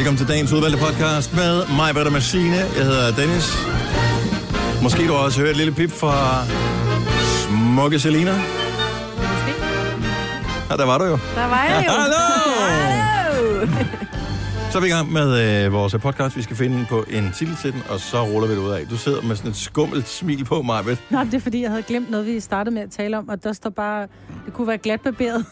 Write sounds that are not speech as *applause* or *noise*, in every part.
Velkommen til dagens udvalgte podcast med mig, Britta Maschine. Jeg hedder Dennis. Måske du har også hørt et lille pip fra smukke Selina. Ja, der var du jo. Der var jeg jo. Hallo! Hallo! Så er vi i gang med øh, vores podcast. Vi skal finde på en titel til den, og så ruller vi det ud af. Du sidder med sådan et skummelt smil på, Majbet. Nå, det er fordi, jeg havde glemt noget, vi startede med at tale om, og der står bare, det kunne være glatbarberet. *laughs*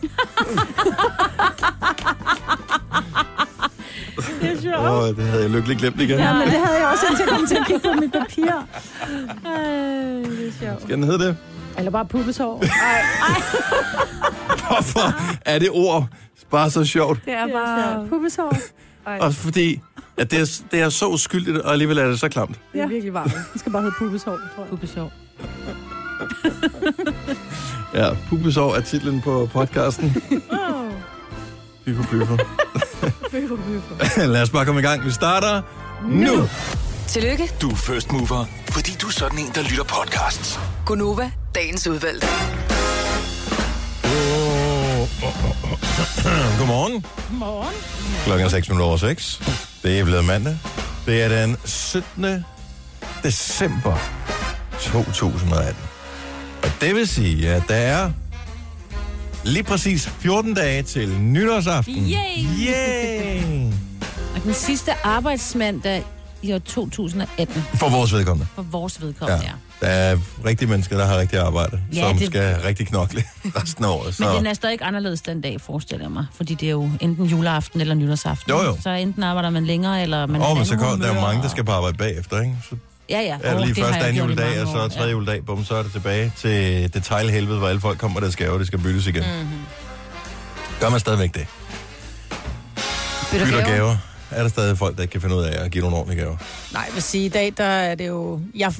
det er sjovt. Åh, oh, det havde jeg lykkeligt glemt igen. Ja, men det havde jeg også indtil jeg kom til at kigge på mit papir. Ej, det er sjovt. Skal den hedde det? Eller bare pubeshår. *laughs* Hvorfor er det ord bare så sjovt? Det er bare... sjovt. Pubeshår. Også fordi, at det er, det er så uskyldigt, og alligevel er det så klamt. Det er Ja. virkelig varmt. Det skal bare hedde pubeshår, tror jeg. Pubesov. Ja, Pubesår er titlen på podcasten. Oh. Pyfo, *laughs* pyfo. *laughs* Lad os bare komme i gang. Vi starter nu. Tillykke, Du er first mover, fordi du er sådan en, der lytter podcasts. Gunova, dagens udvalgte. *clears throat* Godmorgen. Morgen. Klokken er 6 minutter over 6. Det er blevet mandag. Det er den 17. december 2018. Og det vil sige, at der er lige præcis 14 dage til nytårsaften. Yay! Yay! Og den sidste arbejdsmandag i år 2018 For vores vedkommende. for vores vedkommende, ja. Ja. Der er rigtige mennesker, der har rigtig arbejde, Ja, som det- skal rigtig knokle *laughs* resten af året. Så... Men den er stadig ikke anderledes den dag, forestiller jeg mig. Fordi det er jo enten juleaften eller nytårsaften. Jo, jo. Så enten arbejder man længere, eller man Åh, har men så kommer der er jo mange, der skal på arbejde bagefter, ikke? Så Ja, ja. er det lige har først anden juledag, og så tredje ja. juledag, bum, så er det tilbage til detailhelvede, hvor alle folk kommer med deres gaver, det skal byttes igen. Mhm. Mm-hmm. Gør man stadigvæk det? Bytter Bytter gaver? gaver. Er der stadig folk, der ikke kan finde ud af at give nogle ordentlige gaver? Nej, jeg vil sige, i dag, der er det jo... Jeg,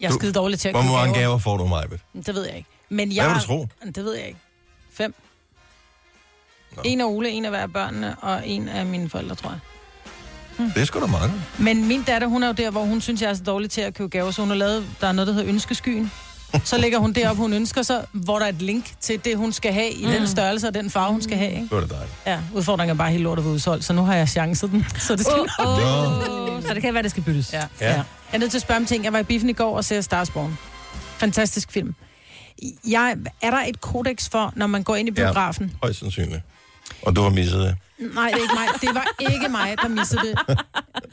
jeg er skide dårlig til at Hvor mange gaver får du, Majbet? Det ved jeg ikke. Men jeg, Hvad vil du tro? Det ved jeg ikke. Fem. Nå. En af Ole, en af hver børnene, og en af mine forældre, tror jeg. Det er sgu da mange. Men min datter, hun er jo der, hvor hun synes, jeg er så dårlig til at købe gaver, så hun har lavet, der er noget, der hedder ønskeskyen. Så lægger hun det op, hun ønsker sig, hvor der er et link til det, hun skal have i mm. den størrelse og den farve, hun skal have. Ikke? Det var det dejligt. Ja, udfordringen er bare helt lort at være udsolgt, så nu har jeg chancen den. *laughs* Så det skal nok. åh, Så det kan være, det skal byttes. Ja. Ja. ja. Jeg er nødt til at spørge om ting. Jeg var i biffen i går og ser Starsborn. Fantastisk film. Jeg, er der et kodex for, når man går ind i Ja. biografen? Højst sandsynligt. Og du har misset det. Nej, det er ikke mig. Det var ikke mig, der missede det.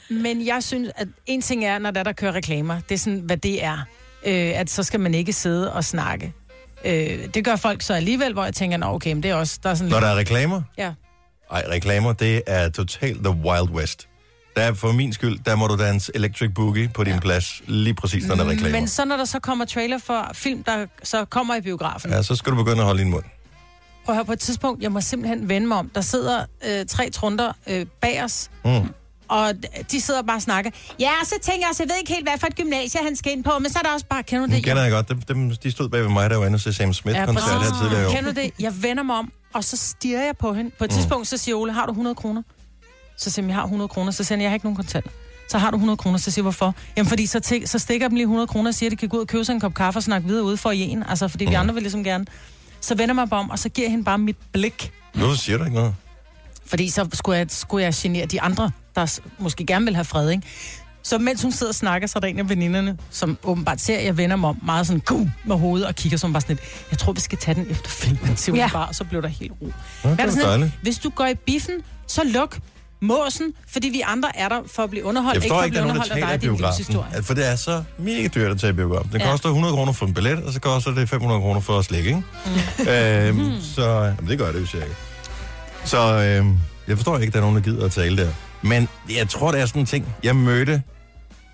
Men jeg synes, at en ting er, når der, der kører reklamer, det er sådan, hvad det er. Øh, at så skal man ikke sidde og snakke. Øh, det gør folk så alligevel, hvor jeg tænker, nå okay, men det er også, der er sådan Når lidt... der er reklamer? Ja. Ej, reklamer, det er totalt the wild west. Der er for min skyld, der må du danse Electric Boogie på din ja. plads, lige præcis når der er reklamer. Men så når der så kommer trailer for film, der så kommer i biografen, Ja, så skal du begynde at holde din mund. Prøv at høre, på et tidspunkt, jeg må simpelthen vende mig om. Der sidder øh, tre trunder øh, bag os, Mm. og de sidder bare og snakker. Ja, og så tænker jeg, altså, jeg ved ikke helt, hvad for et gymnasie han skal ind på, men så er der også bare, kender du Det det? kender jeg godt. Dem, dem, de stod bag ved mig, der var inde og se Sam Smith-koncert Ja, her tidligere. Kender du det? Jeg vender mig om, og så stiger jeg på hende. På et Mm. tidspunkt, så siger Ole, har du 100 kroner? Så siger jeg, jeg har 100 kroner. Så siger han, jeg har ikke nogen kontanter. Så har du 100 kroner, så siger jeg, hvorfor? Jamen, fordi så, tæ- så stikker jeg dem lige 100 kroner og siger, at de kan gå ud og købe sig en kop kaffe og snakke videre ude for i en. Altså, fordi vi Mm. andre vil ligesom gerne. Så vender mig bare om, og så giver jeg hende bare mit blik. Hvorfor siger du ikke noget? Fordi så skulle jeg, skulle jeg genere de andre, der måske gerne vil have fred, ikke? Så mens hun sidder og snakker, så er der en af veninderne, som åbenbart ser, at jeg vender mig om meget sådan gum med hovedet og kigger som bare sådan lidt, jeg tror, vi skal tage den efter filmen, siger hun Ja. bare, og så blev der helt ro. Ja, Hvad det er det sådan, dejligt. hvis du går i biffen, så luk måsen, fordi vi andre er der for at blive underholdt, Jeg ikke for forstår at ikke, der blive er nogen, der underholdt af taler i dig, din livshistorie. at- For det er så mega dyrt at tage i biografen. Det Ja. koster 100 kroner for en billet, og så koster det 500 kroner for at slikke, ikke? Mm. Øhm, så jamen, det gør det jo cirka. Så øhm, jeg forstår ikke, at der er nogen, der gider at tale der. Men jeg tror, det er sådan en ting. Jeg mødte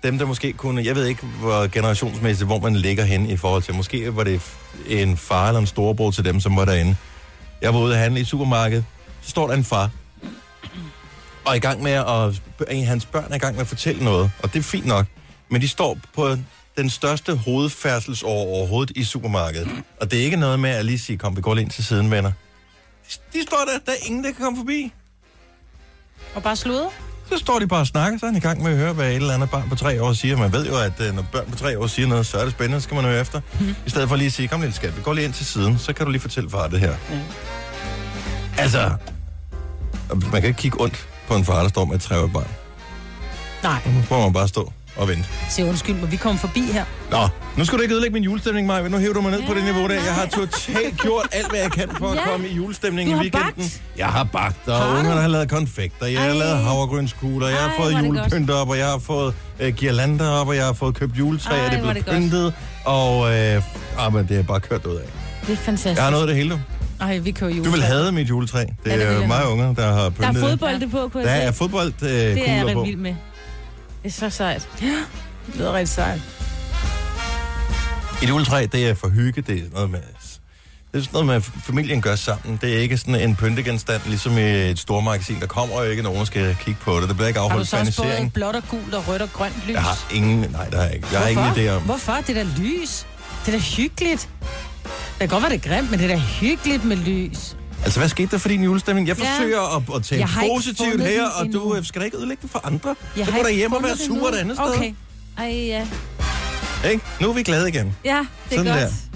dem, der måske kunne... Jeg ved ikke, hvor generationsmæssigt, hvor man ligger hen i forhold til... Måske var det en far eller en storebror til dem, som var derinde. Jeg var ude at handle i supermarkedet. Så står der en far, og er i gang med at... En af hans børn er i gang med at fortælle noget, og det er fint nok. Men de står på den største hovedfærdselsår overhovedet i supermarkedet. Og det er ikke noget med at lige sige, kom, vi går lige ind til siden, venner. De, de står der, der er ingen, der kan komme forbi. Og bare sludre. Så står de bare og snakker, så er han i gang med at høre, hvad et eller andet barn på tre år siger. Man ved jo, at øh, når børn på tre år siger noget, så er det spændende, så skal man høre efter. Mm. I stedet for lige at sige, kom lige skat, vi går lige ind til siden, så kan du lige fortælle far det her. Ja. Altså, man kan ikke kigge ondt på en far, der står med et trævlet barn. Nej, Nu må man bare stå og vente. se undskyld, må vi komme forbi her? Nå, nu skal du ikke ødelægge min julestemning, Maja. Nu hæver du mig ned på Ja, det niveau der. Jeg har totalt gjort alt, hvad jeg kan for at Ja. komme i julestemning Du i har weekenden. bagt. Jeg har bagt, og Har ungerne har lavet konfekter. Jeg har Ej. lavet havregrynskugler. Jeg har fået julepynter op, og jeg har fået øh, girlander op, og jeg har fået købt juletræ, og det er blevet pyntet. Og øh, ah, men det er bare kørt ud af. Det er fantastisk. Jeg har noget af det hele. Du. Ej, vi kører jul. Du vil have mit juletræ. Det Ja, det er jeg mig unger, der har Der pyntet er det. fodbold det på, kunne Der jeg er fodbold øh, Det er jeg ret på. vild med. Det er så sejt. Det lyder rigtig sejt. Et juletræ, det er for hygge, det er noget med... Det er sådan noget med, at familien gør sammen. Det er ikke sådan en pyntegenstand, ligesom i et stormagasin. Der kommer jo ikke nogen, der skal kigge på det. Der bliver ikke Har du afholdt så også både fanisering. blåt og gult og rødt og grønt lys? Jeg har ingen... Nej, der har jeg ikke. Jeg har ingen idé om... Hvorfor? Det er da lys. Det er da hyggeligt. Det kan godt være, det grimt, men det er da hyggeligt med lys. Altså, hvad skete der for din julestemning? Jeg Ja. forsøger at, at har ikke positivt her, og du øh, skal da ikke ødelægge det for andre. Jeg så har gå der hjem og være sur et andet sted. Okay. Ej, ja. Ikke? Nu er vi glade igen. Ja, det er Sådan godt. der.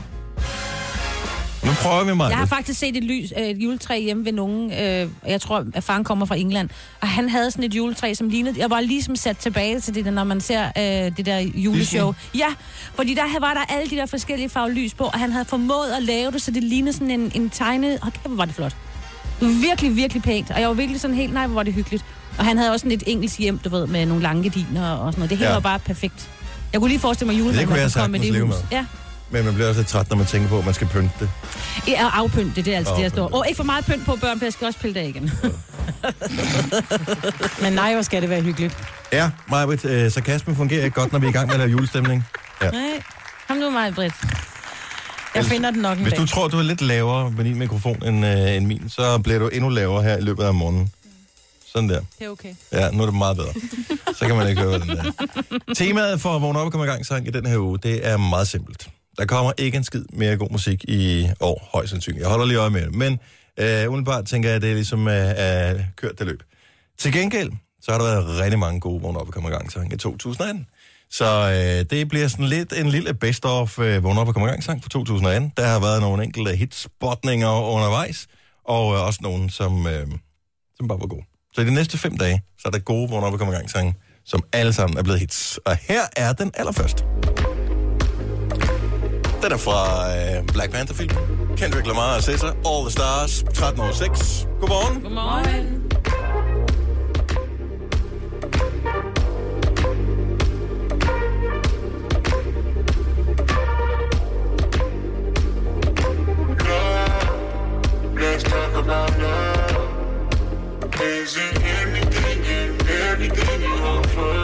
Nu prøver vi mig. Jeg har faktisk set et, lys, øh, et juletræ hjemme ved nogen. Øh, jeg tror, at faren kommer fra England. Og han havde sådan et juletræ, som lignede... Jeg var ligesom sat tilbage til det, der, når man ser øh, det der juleshow. Ja, fordi der var der alle de der forskellige farver lys på, og han havde formået at lave det, så det lignede sådan en, en tegnet... Hold kæft, hvor var det flot. Det var virkelig, virkelig pænt. Og jeg var virkelig sådan helt, nej, hvor var det hyggeligt. Og han havde også sådan et engelsk hjem, du ved, med nogle lange gardiner og sådan noget. Det hele Ja. var bare perfekt. Jeg kunne lige forestille mig julemanden, der komme sagtens det hus. med. Ja, Men man bliver også lidt træt, når man tænker på, at man skal pynte det. Ja, og afpynt det, det er altså det, jeg står. afpynte. Og ikke for meget pynt på børn, for jeg skal også pille det igen. Men nej, hvor skal det være hyggeligt. Ja, Majbrit, øh, sarkasme fungerer ikke godt, når vi er i gang med at lave julestemning. Ja. Nej, kom nu mig, Britt. Jeg finder den nok en Hvis dag. du tror, du er lidt lavere med din mikrofon end, øh, end min, så bliver du endnu lavere her i løbet af morgenen. Sådan der. Det er okay. Ja, nu er det meget bedre. Så kan man ikke høre den der. *laughs* Temaet for at vågne op og komme i gang sang i den her uge, det er meget simpelt. Der kommer ikke en skid mere god musik i år, højst sandsynligt. Jeg holder lige øje med det. Men øh, umiddelbart tænker jeg, at det er ligesom øh, er kørt det løb. Til gengæld, så har der været rigtig mange gode vågne op og komme i gang sang i 2018. Så øh, det bliver sådan lidt en lille best-of øh, vågne op og komme i gang sang for 2018. Der har været nogle enkelte hitspotninger undervejs, og øh, også nogle, som, øh, som bare var gode. Så i de næste fem dage, så er der gode vågne op og komme i gang sange, som alle sammen er blevet hits. Og her er den allerførste. Den er fra øh, Black Panther-filmen. Kendrick Lamar og Cesar. All the Stars. 1306. Godmorgen. Godmorgen. Let's talk about love. Is it anything and everything you offer?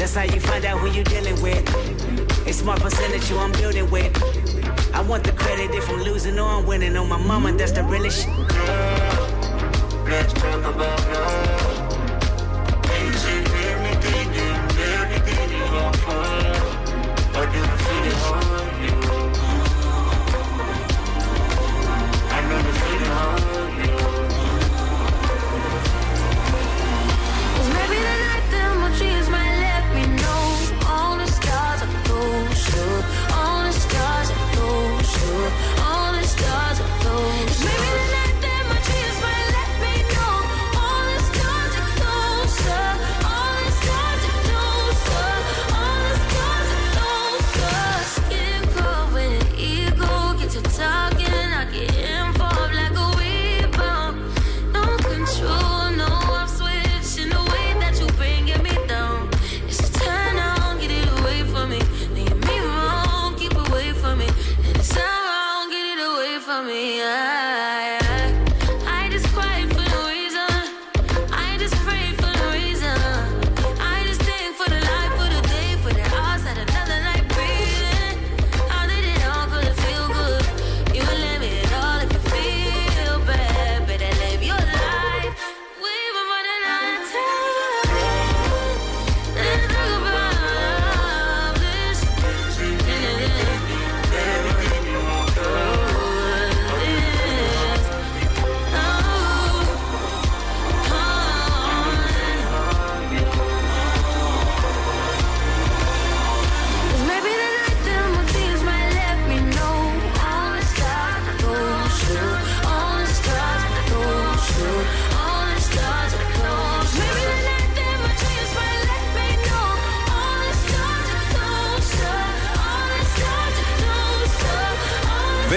That's how you find out who you're dealing with. A smart percentage you I'm building with. I want the credit if I'm losing or I'm winning. On my mama, that's the realest shit. Let's talk about love.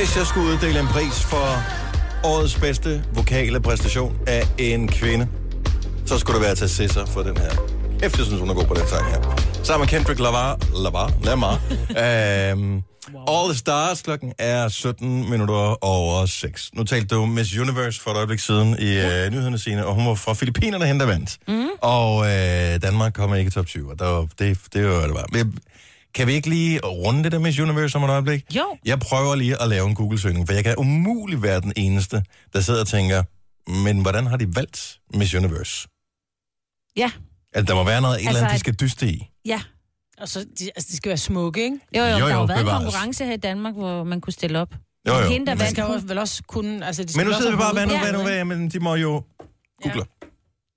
Hvis jeg skulle uddele en pris for årets bedste vokale præstation af en kvinde, så skulle det være til Sisser for den her. Efter jeg synes, hun er god på den sang her. Sammen med Kendrick Lamar. Lamar. Lamar. *laughs* um, All the Stars. Klokken er 17 minutter over 6. Nu talte du Miss Universe for et øjeblik siden i uh, nyhederne sine, og hun var fra Filippinerne der vandt. Mm. Og uh, Danmark kommer ikke i top 20. Og der var, det, det var, det var. Kan vi ikke lige runde det der Miss Universe om et øjeblik? Jo. Jeg prøver lige at lave en Google-søgning, for jeg kan umuligt være den eneste, der sidder og tænker, men hvordan har de valgt Miss Universe? Ja, Altså, der må være noget, et Altså, eller andet, de at- skal dyste i. ja. Og så, de, altså, de skal være smukke, ikke? Jo, jo, Jo, jo, der har jo været en konkurrence her i Danmark, hvor man kunne stille op. Jo, jo. Hende, der Man vandt, skal jo vel også kunne... Altså, de skal Men nu sidder vi bare, hvad nu, hvad nu, hvad, men de må jo google.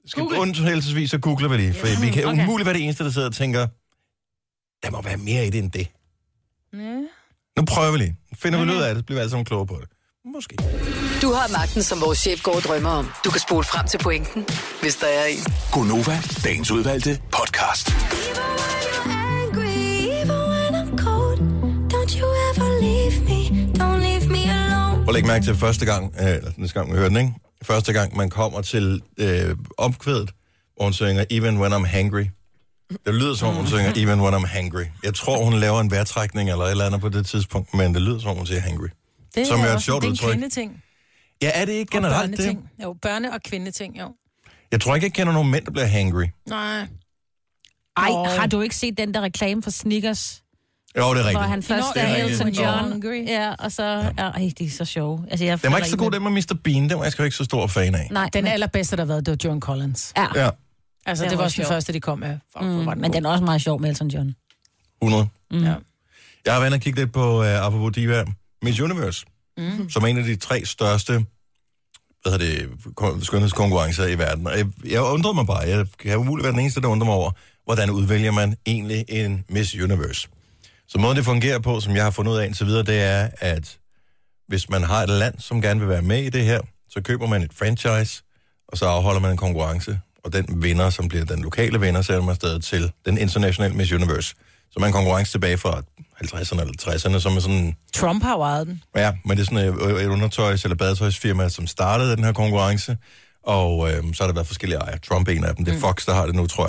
Skal Google. undtagelsesvis, så googler vi det, for vi kan Okay. umuligt være det eneste, der sidder og tænker, der må være mere i det end det. ikke? Nu prøver vi lige. Finder vi ud af det, så bliver vi alle sammen klogere på det. Måske. Du har magten, som vores chef går og drømmer om. Du kan spole frem til pointen, hvis der er en. Gonova, dagens udvalgte podcast. Prøv at lægge mærke til første gang, øh, eller næste gang, vi hører den, ikke? Første gang, man kommer til øh, opkvædet, hvor hun synger Even When I'm Hangry. Det lyder som om, hun synger Even When I'm Hangry. Jeg tror, hun laver en vejrtrækning eller et eller andet på det tidspunkt, men det lyder som om, hun siger hangry. Det Som er et også- sjovt det er en udtryk. kvindeting. Ja, er det ikke generelt det? Jo, børne- og kvindeting, jo. Jeg tror ikke, jeg kender nogen mænd, der bliver hangry. Nej. Ej, Nå. har du ikke set den der reklame for Snickers? Jo, det er Hvor rigtigt. han først Det er er. Elton John. hungry. Ja, og så... Ja, ej, de er så sjove. Altså, jeg Den var ikke så god, med- den med Mr. Bean. Den var jeg sgu ikke så stor fan af. Nej, Den men- allerbedste, der har været, det var John Collins. Ja, Ja, Altså, Den det var var også den første, de kom med. Fuck, mm, var den men god. den er også meget sjov med Elton John. 100. Mm. Ja. Jeg har været inde og kigge lidt på, uh, apropos Diva, Miss Universe, mm. som er en af de tre største hvad hedder det, kon- skønhedskonkurrencer i verden. Og jeg, jeg undrer mig bare, jeg kan umuligt være den eneste, der undrer mig over, hvordan udvælger man egentlig en Miss Universe. Så måden det fungerer på, som jeg har fundet ud af indtil videre, det er, at hvis man har et land, som gerne vil være med i det her, så køber man et franchise, og så afholder man en konkurrence, og den vinder, som bliver den lokale vinder, sætter man afsted til den internationale Miss Universe. Så man en konkurrence tilbage fra 50'erne eller 60'erne, som er sådan Trump har jo ejet den. Ja, men det er sådan et, et undertøjs- eller badetøjsfirma, som startede den her konkurrence, og øhm, så har der været forskellige ejere. Trump er en af dem, det er Fox, der har det nu, tror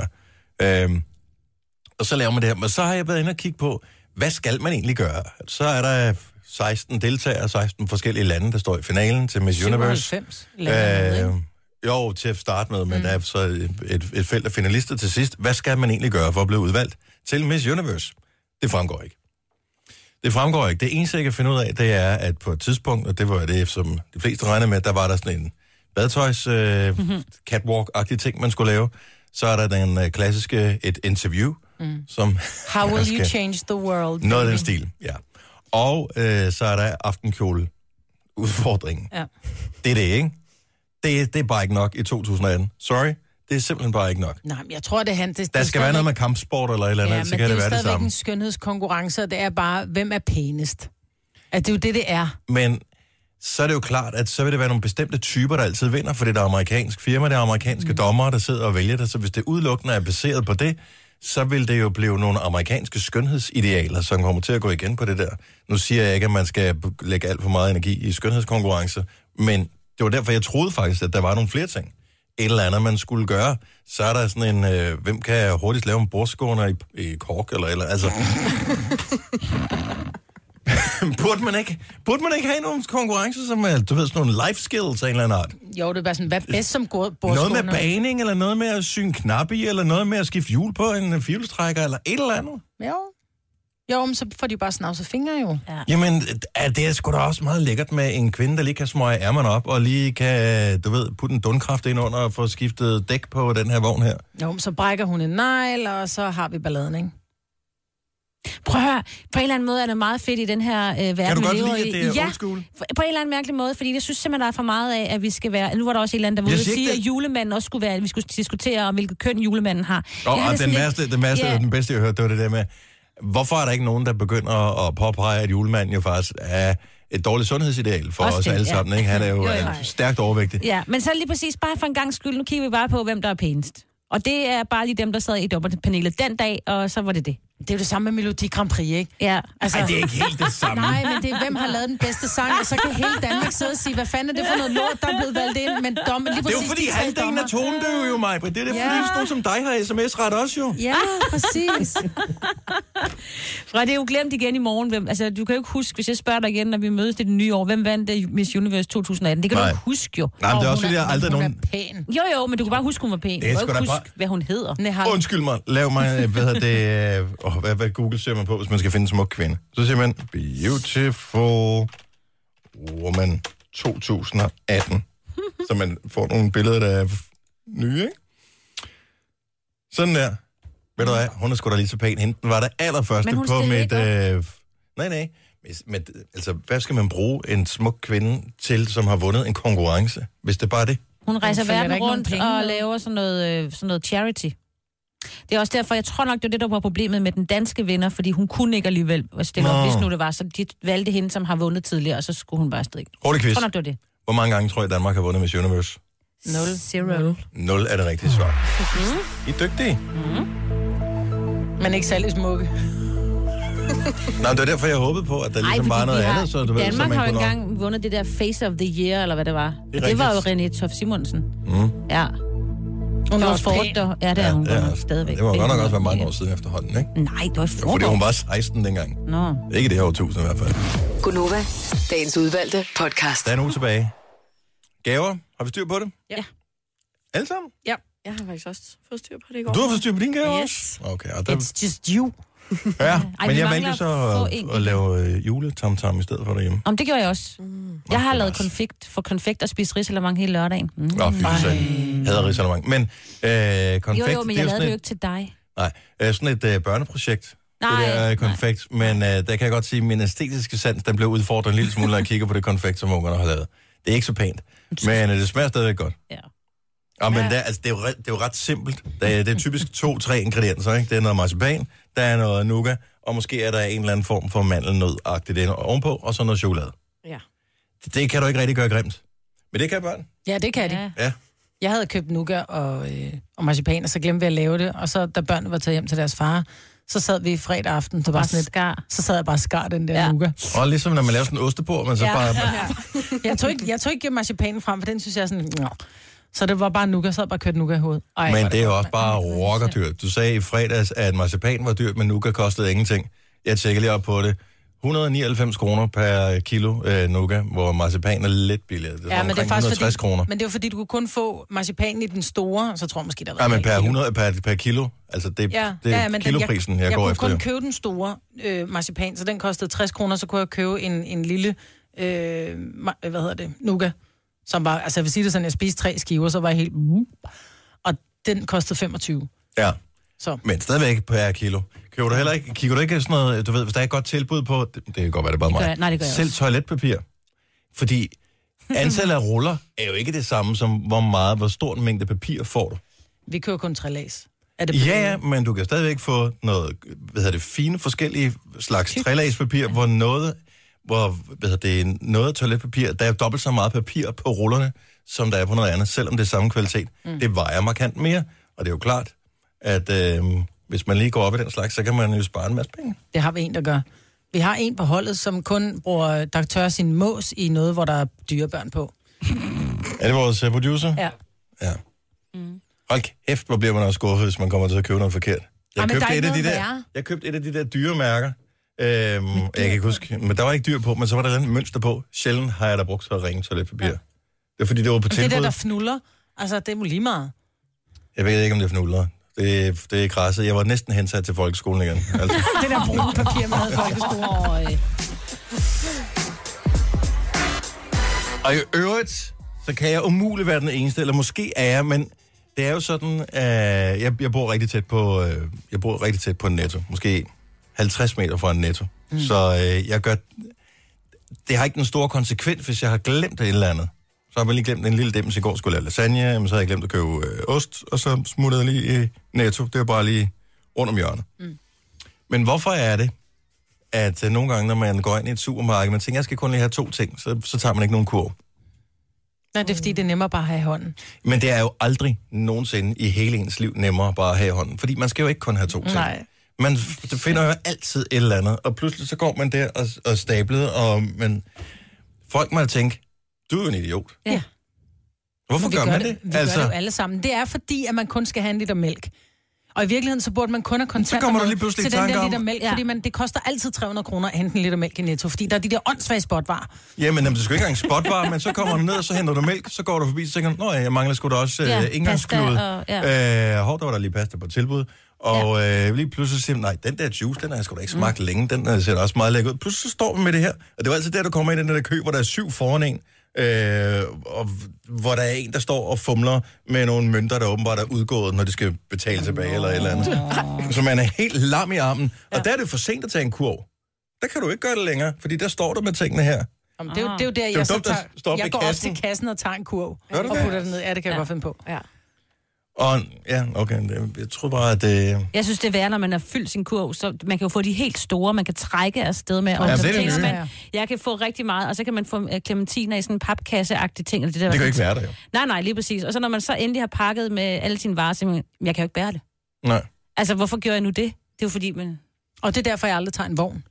jeg. Øhm, og så laver man det her, men så har jeg været inde og kigge på, hvad skal man egentlig gøre? Så er der 16 deltagere, 16 forskellige lande, der står i finalen til Miss Universe. 97 lander med, Øh, ikke? Jo, til at starte med, men mm. der er så et, et, felt af finalister til sidst. Hvad skal man egentlig gøre for at blive udvalgt til Miss Universe? Det fremgår ikke. Det fremgår ikke. Det eneste, jeg kan finde ud af, det er, at på et tidspunkt, og det var det, som de fleste regnede med, der var der sådan en badetøjs øh, mm-hmm. catwalk-agtig ting, man skulle lave. Så er der den øh, klassiske et interview, mm. som... How *laughs* will you skal- change the world? Noget af den stil, ja. Og øh, så er der aftenkjole udfordringen. Ja. Det er det, ikke? Det, det er bare ikke nok i 2018. Sorry, det er simpelthen bare ikke nok. Nej, men jeg tror, det er han... Det, Der det skal være noget med kampsport eller et eller andet, Ja, så kan det, det, er være det samme. en skønhedskonkurrence, og det er bare, hvem er pænest? At det er jo det, det er. Men så er det jo klart, at så vil det være nogle bestemte typer, der altid vinder, fordi der er amerikansk firma, der er amerikanske mm. dommere, der sidder og vælger det. Så hvis det udelukkende er baseret på det, så vil det jo blive nogle amerikanske skønhedsidealer, som kommer til at gå igen på det der. Nu siger jeg ikke, at man skal lægge alt for meget energi i skønhedskonkurrence, men det var derfor, jeg troede faktisk, at der var nogle flere ting. Et eller andet, man skulle gøre. Så er der sådan en, øh, hvem kan hurtigst lave en bordskåner i, i kork, eller, eller altså... *laughs* burde, man ikke, burde man ikke have nogle konkurrencer, som er, du ved, sådan nogle life skills af en eller anden art? Jo, det er bare sådan, hvad er bedst som går Noget med baning, eller noget med at sy en knap i, eller noget med at skifte hjul på en fjulstrækker, eller et eller andet. Jo. Jo, men så får de jo bare snavset fingre jo. Ja. Jamen, er det er sgu da også meget lækkert med en kvinde, der lige kan smøge ærmerne op, og lige kan, du ved, putte en dundkraft ind under og få skiftet dæk på den her vogn her. Jo, men så brækker hun en negl, og så har vi balladen, ikke? Prøv at høre, på en eller anden måde er det meget fedt i den her øh, verden, Kan du godt lide, at det er ja, old school? på en eller anden mærkelig måde, fordi jeg synes simpelthen, der er for meget af, at vi skal være... Nu var der også en eller anden, der var siger sige, at julemanden også skulle være... At vi skulle diskutere, om hvilket køn julemanden har. Og, Jeg har og det den, værste, den værste, Ja. den bedste, jeg hørte, det var det der med, hvorfor er der ikke nogen, der begynder at påpege, at julemanden jo faktisk er et dårligt sundhedsideal for Også os det, alle ja. sammen, ikke? Han er jo, *laughs* Jo, jo. stærkt overvægtig. Ja, men så lige præcis, bare for en gang skyld, nu kigger vi bare på, hvem der er pænest. Og det er bare lige dem, der sad i dommerpanelet den dag, og så var det det. Det er jo det samme med Melodi Grand Prix, ikke? Ja. Altså, Ej, det er ikke helt det samme. Nej, men det er, hvem har lavet den bedste sang, og så kan hele Danmark sidde og sige, hvad fanden er det for noget lort, der er blevet valgt ind, men dom, lige Det er præcis jo fordi halvdelen af dommer. tonedøve jo, mig. Det er det, Ja. fordi sådan nogen som dig har sms-ret også jo. Ja, præcis. *laughs* Fra det er jo glemt igen i morgen. Hvem, altså, du kan jo ikke huske, hvis jeg spørger dig igen, når vi mødes det nye år, hvem vandt det Miss Universe 2018? Det kan Nej. du ikke huske jo. Nej, men det er Og også fordi, jeg aldrig hun nogen... er pæn. Jo, jo, men du kan bare huske, hun var pæn. Det er Du kan ikke huske, bare- hvad hun hedder. Undskyld mig, lav mig, øh, hvad hedder det, *laughs* åh, hvad, hvad Google søger man på, hvis man skal finde en smuk kvinde? Så siger man, beautiful woman 2018. så man får nogle billeder, der er nye, ikke? Sådan der. Ved du hvad, hun er sgu da lige så pæn. Hende var det allerførste hun på mit... ikke Øh, nej, nej. Men, altså, hvad skal man bruge en smuk kvinde til, som har vundet en konkurrence, hvis det bare er det? Hun rejser der verden rundt penge og med? laver sådan noget, øh, sådan noget charity. Det er også derfor, jeg tror nok, det var det, der var problemet med den danske vinder, fordi hun kunne ikke alligevel stille Nå. op, hvis nu det var. Så de valgte hende, som har vundet tidligere, og så skulle hun bare afsted. Jeg Hurtig quiz. tror nok, det var det. Hvor mange gange tror jeg, Danmark har vundet Miss Universe? Nul. Zero. 0 er det rigtige svar. I er dygtige. Men ikke særlig smukke. *laughs* Nej, det var derfor, jeg håbede på, at der Ej, ligesom var noget de har, andet, så du ved, så Danmark man har jo kunne... engang vundet det der Face of the Year, eller hvad det var. Det er det var jo rigtigt. René Tof Simonsen. Mm. Ja. Hun er var også Ford, der, ja, det er hun ja, godt nok stadigvæk. Det må godt nok også være mange Ja. år siden efterhånden, ikke? Nej, det var i Jo, fordi hun var 16 dengang. Nå. Ikke det her årtusind i hvert fald. Gunova, dagens udvalgte podcast. Der er en uge tilbage. Gaver, har vi styr på det? Ja. Alle sammen? Jeg har faktisk også fået styr på det i går. Du har fået styr på dine gaver Yes. også? Okay, og der, It's just you. Ja, Ej, men vi jeg valgte så at at, lave øh, juletamtam i stedet for derhjemme. Om det gjorde jeg også. Jeg har det lavet konfekt for konfekt og spist risalemang hele lørdagen. Mm. Nå, fy for. Hader risalemang. Men øh, konfekt, Jo, jo, men det er jeg lavede sådan det jo et, ikke til dig. nej, øh, sådan et øh, børneprojekt. Nej, det der nej. øh, konfekt. Men øh, der kan jeg godt sige, at min æstetiske sans, den bliver udfordret en lille smule, når jeg kigger på det konfekt, som ungerne har lavet. Det er ikke så pænt. Men øh, det smager stadigvæk godt. Ja. Ja, men det, er, altså, det, er jo, det er jo ret simpelt. Det er, det er typisk to-tre ingredienser. Ikke? Det er noget marcipan, der er noget nougat, og måske er der en eller anden form for mandelnød-agtigt ind ovenpå, og så noget chokolade. Ja. Det, det kan du ikke rigtig gøre grimt. Men det kan børn. Ja, det kan de. Ja. Ja. Jeg havde købt nougat og, øh, og marcipan, og så glemte vi at lave det. Og så, da børnene var taget hjem til deres far, så sad vi fredag aften, så, bare sådan et, skar. så sad jeg bare og skar den der Ja. ja. nougat. Og ligesom når man laver sådan en ostepor, men så Ja. bare... *laughs* Jeg tog ikke, jeg tog ikke marcipanen frem, for den synes jeg er sådan... Nå. Så det var bare nougat, så havde jeg bare kørt nougat i hovedet. Ej, Men det er jo også bare rockerdyrt. Du sagde i fredags, at marcipan var dyrt, men nougat kostede ingenting. Jeg tjekker lige op på det. 199 kroner per kilo øh, nougat, hvor marcipan er lidt billigere. Det er, Ja, men det er faktisk 160 fordi, kroner. Men det er jo fordi, du kunne kun få marcipanen i den store, så tror jeg måske, der var Ja, men en per, kilo. 100, per, per kilo. Altså, det, Ja, det er ja, men den- kiloprisen, jeg, jeg, jeg går kunne efter. kun jo. købe den store øh, marcipan, så den kostede 60 kroner, så kunne jeg købe en, en lille, øh, hvad hedder det, nougat, som var, altså jeg vil sige det sådan, jeg spiste tre skiver, så var jeg helt, og den kostede 25. Ja, Så men stadigvæk per kilo. Køber du heller ikke, kigger du ikke sådan noget, du ved, hvis der er et godt tilbud på, det, det kan godt være, det er bare gør mig. jeg- nej, det gør jeg Selv også. toiletpapir. Fordi antallet af ruller er jo ikke det samme som, hvor meget, hvor stor en mængde papir får du. vi kører kun tre lags. Er det Ja, ja, men du kan stadigvæk få noget, hvad hedder det, fine forskellige slags trælagspapir, hvor noget, hvor, hvad det, noget toiletpapir, der er dobbelt så meget papir på rullerne, som der er på noget andet, selvom det er samme kvalitet. Mm. Det vejer markant mere, og det er jo klart, at øh, hvis man lige går op i den slags, så kan man jo spare en masse penge. Det har vi en, der gør. Vi har en på holdet, som kun bruger, der tørrer sin mås i noget, hvor der er dyrebørn på. Er det vores uh, producer? Ja. ja. Mm. Hold kæft, hvor bliver man også skuffet, hvis man kommer til at købe noget forkert. Jeg Ej, er købte, et af de der, jeg købte et af de der dyremærker, Øhm, jeg kan ikke huske, men der var ikke dyr på, men så var der et andet mønster på. Sjældent har jeg da brugt så ringe toiletpapir. Ja. Det er fordi, det var på Det der, tilbud. der fnuller, altså det er jo lige meget. Jeg ved ikke, om det er fnuller. Det, det er krasset. Jeg var næsten hensat til folkeskolen igen. *laughs* Altså. *laughs* Det der brune papir, man *laughs* havde folkeskolen. Og i øvrigt, så kan jeg umuligt være den eneste, eller måske er jeg, men det er jo sådan, at jeg, jeg bor rigtig tæt på, øh, jeg bor rigtig tæt på netto. Måske 50 meter fra en netto. Mm. Så øh, jeg gør, det har ikke den store konsekvens, hvis jeg har glemt et eller andet. Så har jeg lige glemt en lille dims i går, skulle jeg lave lasagne, jamen, så har jeg glemt at købe øh, ost, og så smuttede jeg lige i netto. Det er bare lige rundt om hjørnet. Mm. Men hvorfor er det, at øh, nogle gange, når man går ind i et supermarked, man tænker, jeg skal kun lige have to ting, så, så tager man ikke nogen kurv. Nej, det er fordi, det er nemmere bare at have i hånden. Men det er jo aldrig nogensinde i hele ens liv nemmere bare at have i hånden. Fordi man skal jo ikke kun have to ting. Nej. Man finder jo altid et eller andet, og pludselig så går man der og, og stablet, og men folk må tænke, du er jo en idiot. Ja. Hvorfor vi gør man det? det? Vi altså... gør det jo alle sammen. Det er fordi, at man kun skal have en liter mælk. Og i virkeligheden, så burde man kun have kontanter kommer du med lige pludselig til den der om- liter mælk, Ja. fordi man, det koster altid 300 kroner at hente en liter mælk i Netto, fordi der er de der åndssvage spotvarer. Jamen, jamen, det skal ikke engang spotvarer, men så kommer du ned, og så henter du mælk, så går du forbi, så tænker nå ja, jeg mangler sgu da også øh, Ja, indgangsklud. pasta og- ja. Øh, hov, der var der lige pasta på tilbud. Og øh, lige pludselig siger man, nej, den der juice, den har jeg sgu da ikke smagt mm. længe, den øh, ser også meget lækker ud. Pludselig så står vi med det her, og det var altid der, du kommer ind i den der kø, hvor der er syv foran en, øh, og hvor der er en, der står og fumler med nogle mønter, der åbenbart er udgået, når de skal betale tilbage eller et eller andet. Så man er helt lam i armen, og der er det for sent at tage en kurv. Der kan du ikke gøre det længere, fordi der står du med tingene her. Jamen, det, er jo, det er jo der, Ah. jo jeg så dumt at tager, jeg går også kassen. til kassen og tager en kurv. Gør du og det? putter den ned. Ja, det kan jeg godt finde på. Ja. Og ja, okay, det, jeg tror bare, at det... Jeg synes, det er værre, når man har fyldt sin kurv, så man kan jo få de helt store, man kan trække afsted med. Og Ja, så det er tænker man, jeg kan få rigtig meget, og så kan man få øh, clementiner i sådan en papkasse-agtig ting. Eller det, der Det kan jo ikke være der jo. Nej, nej, lige præcis. Og så når man så endelig har pakket med alle sine varer, så man, jeg kan jo ikke bære det. Nej. Altså, hvorfor gjorde jeg nu det? Det er jo fordi, man... Og det er derfor, jeg aldrig tager en vogn.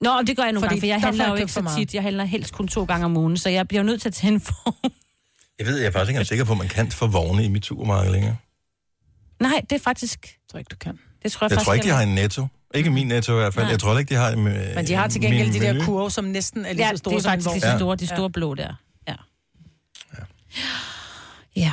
Nå, og det gør jeg nogle Fordi gange, for jeg handler jo ikke så tit. Jeg handler helst kun to gange om ugen, så jeg bliver nødt til at tage en form. Jeg ved, jeg er faktisk ikke sikker på, at man kan få vogne i mit supermarked længere. Nej, det er faktisk... Jeg tror ikke, du kan. Det tror jeg, Jeg faktisk tror ikke, de har en netto. Ikke min netto i hvert fald. Nej. Jeg tror ikke, de har en med, Men de har til gengæld de der kurve, som næsten er lige Ja, så det store er som en faktisk vogn. de Ja. store, de store blå der. Ja. Ja.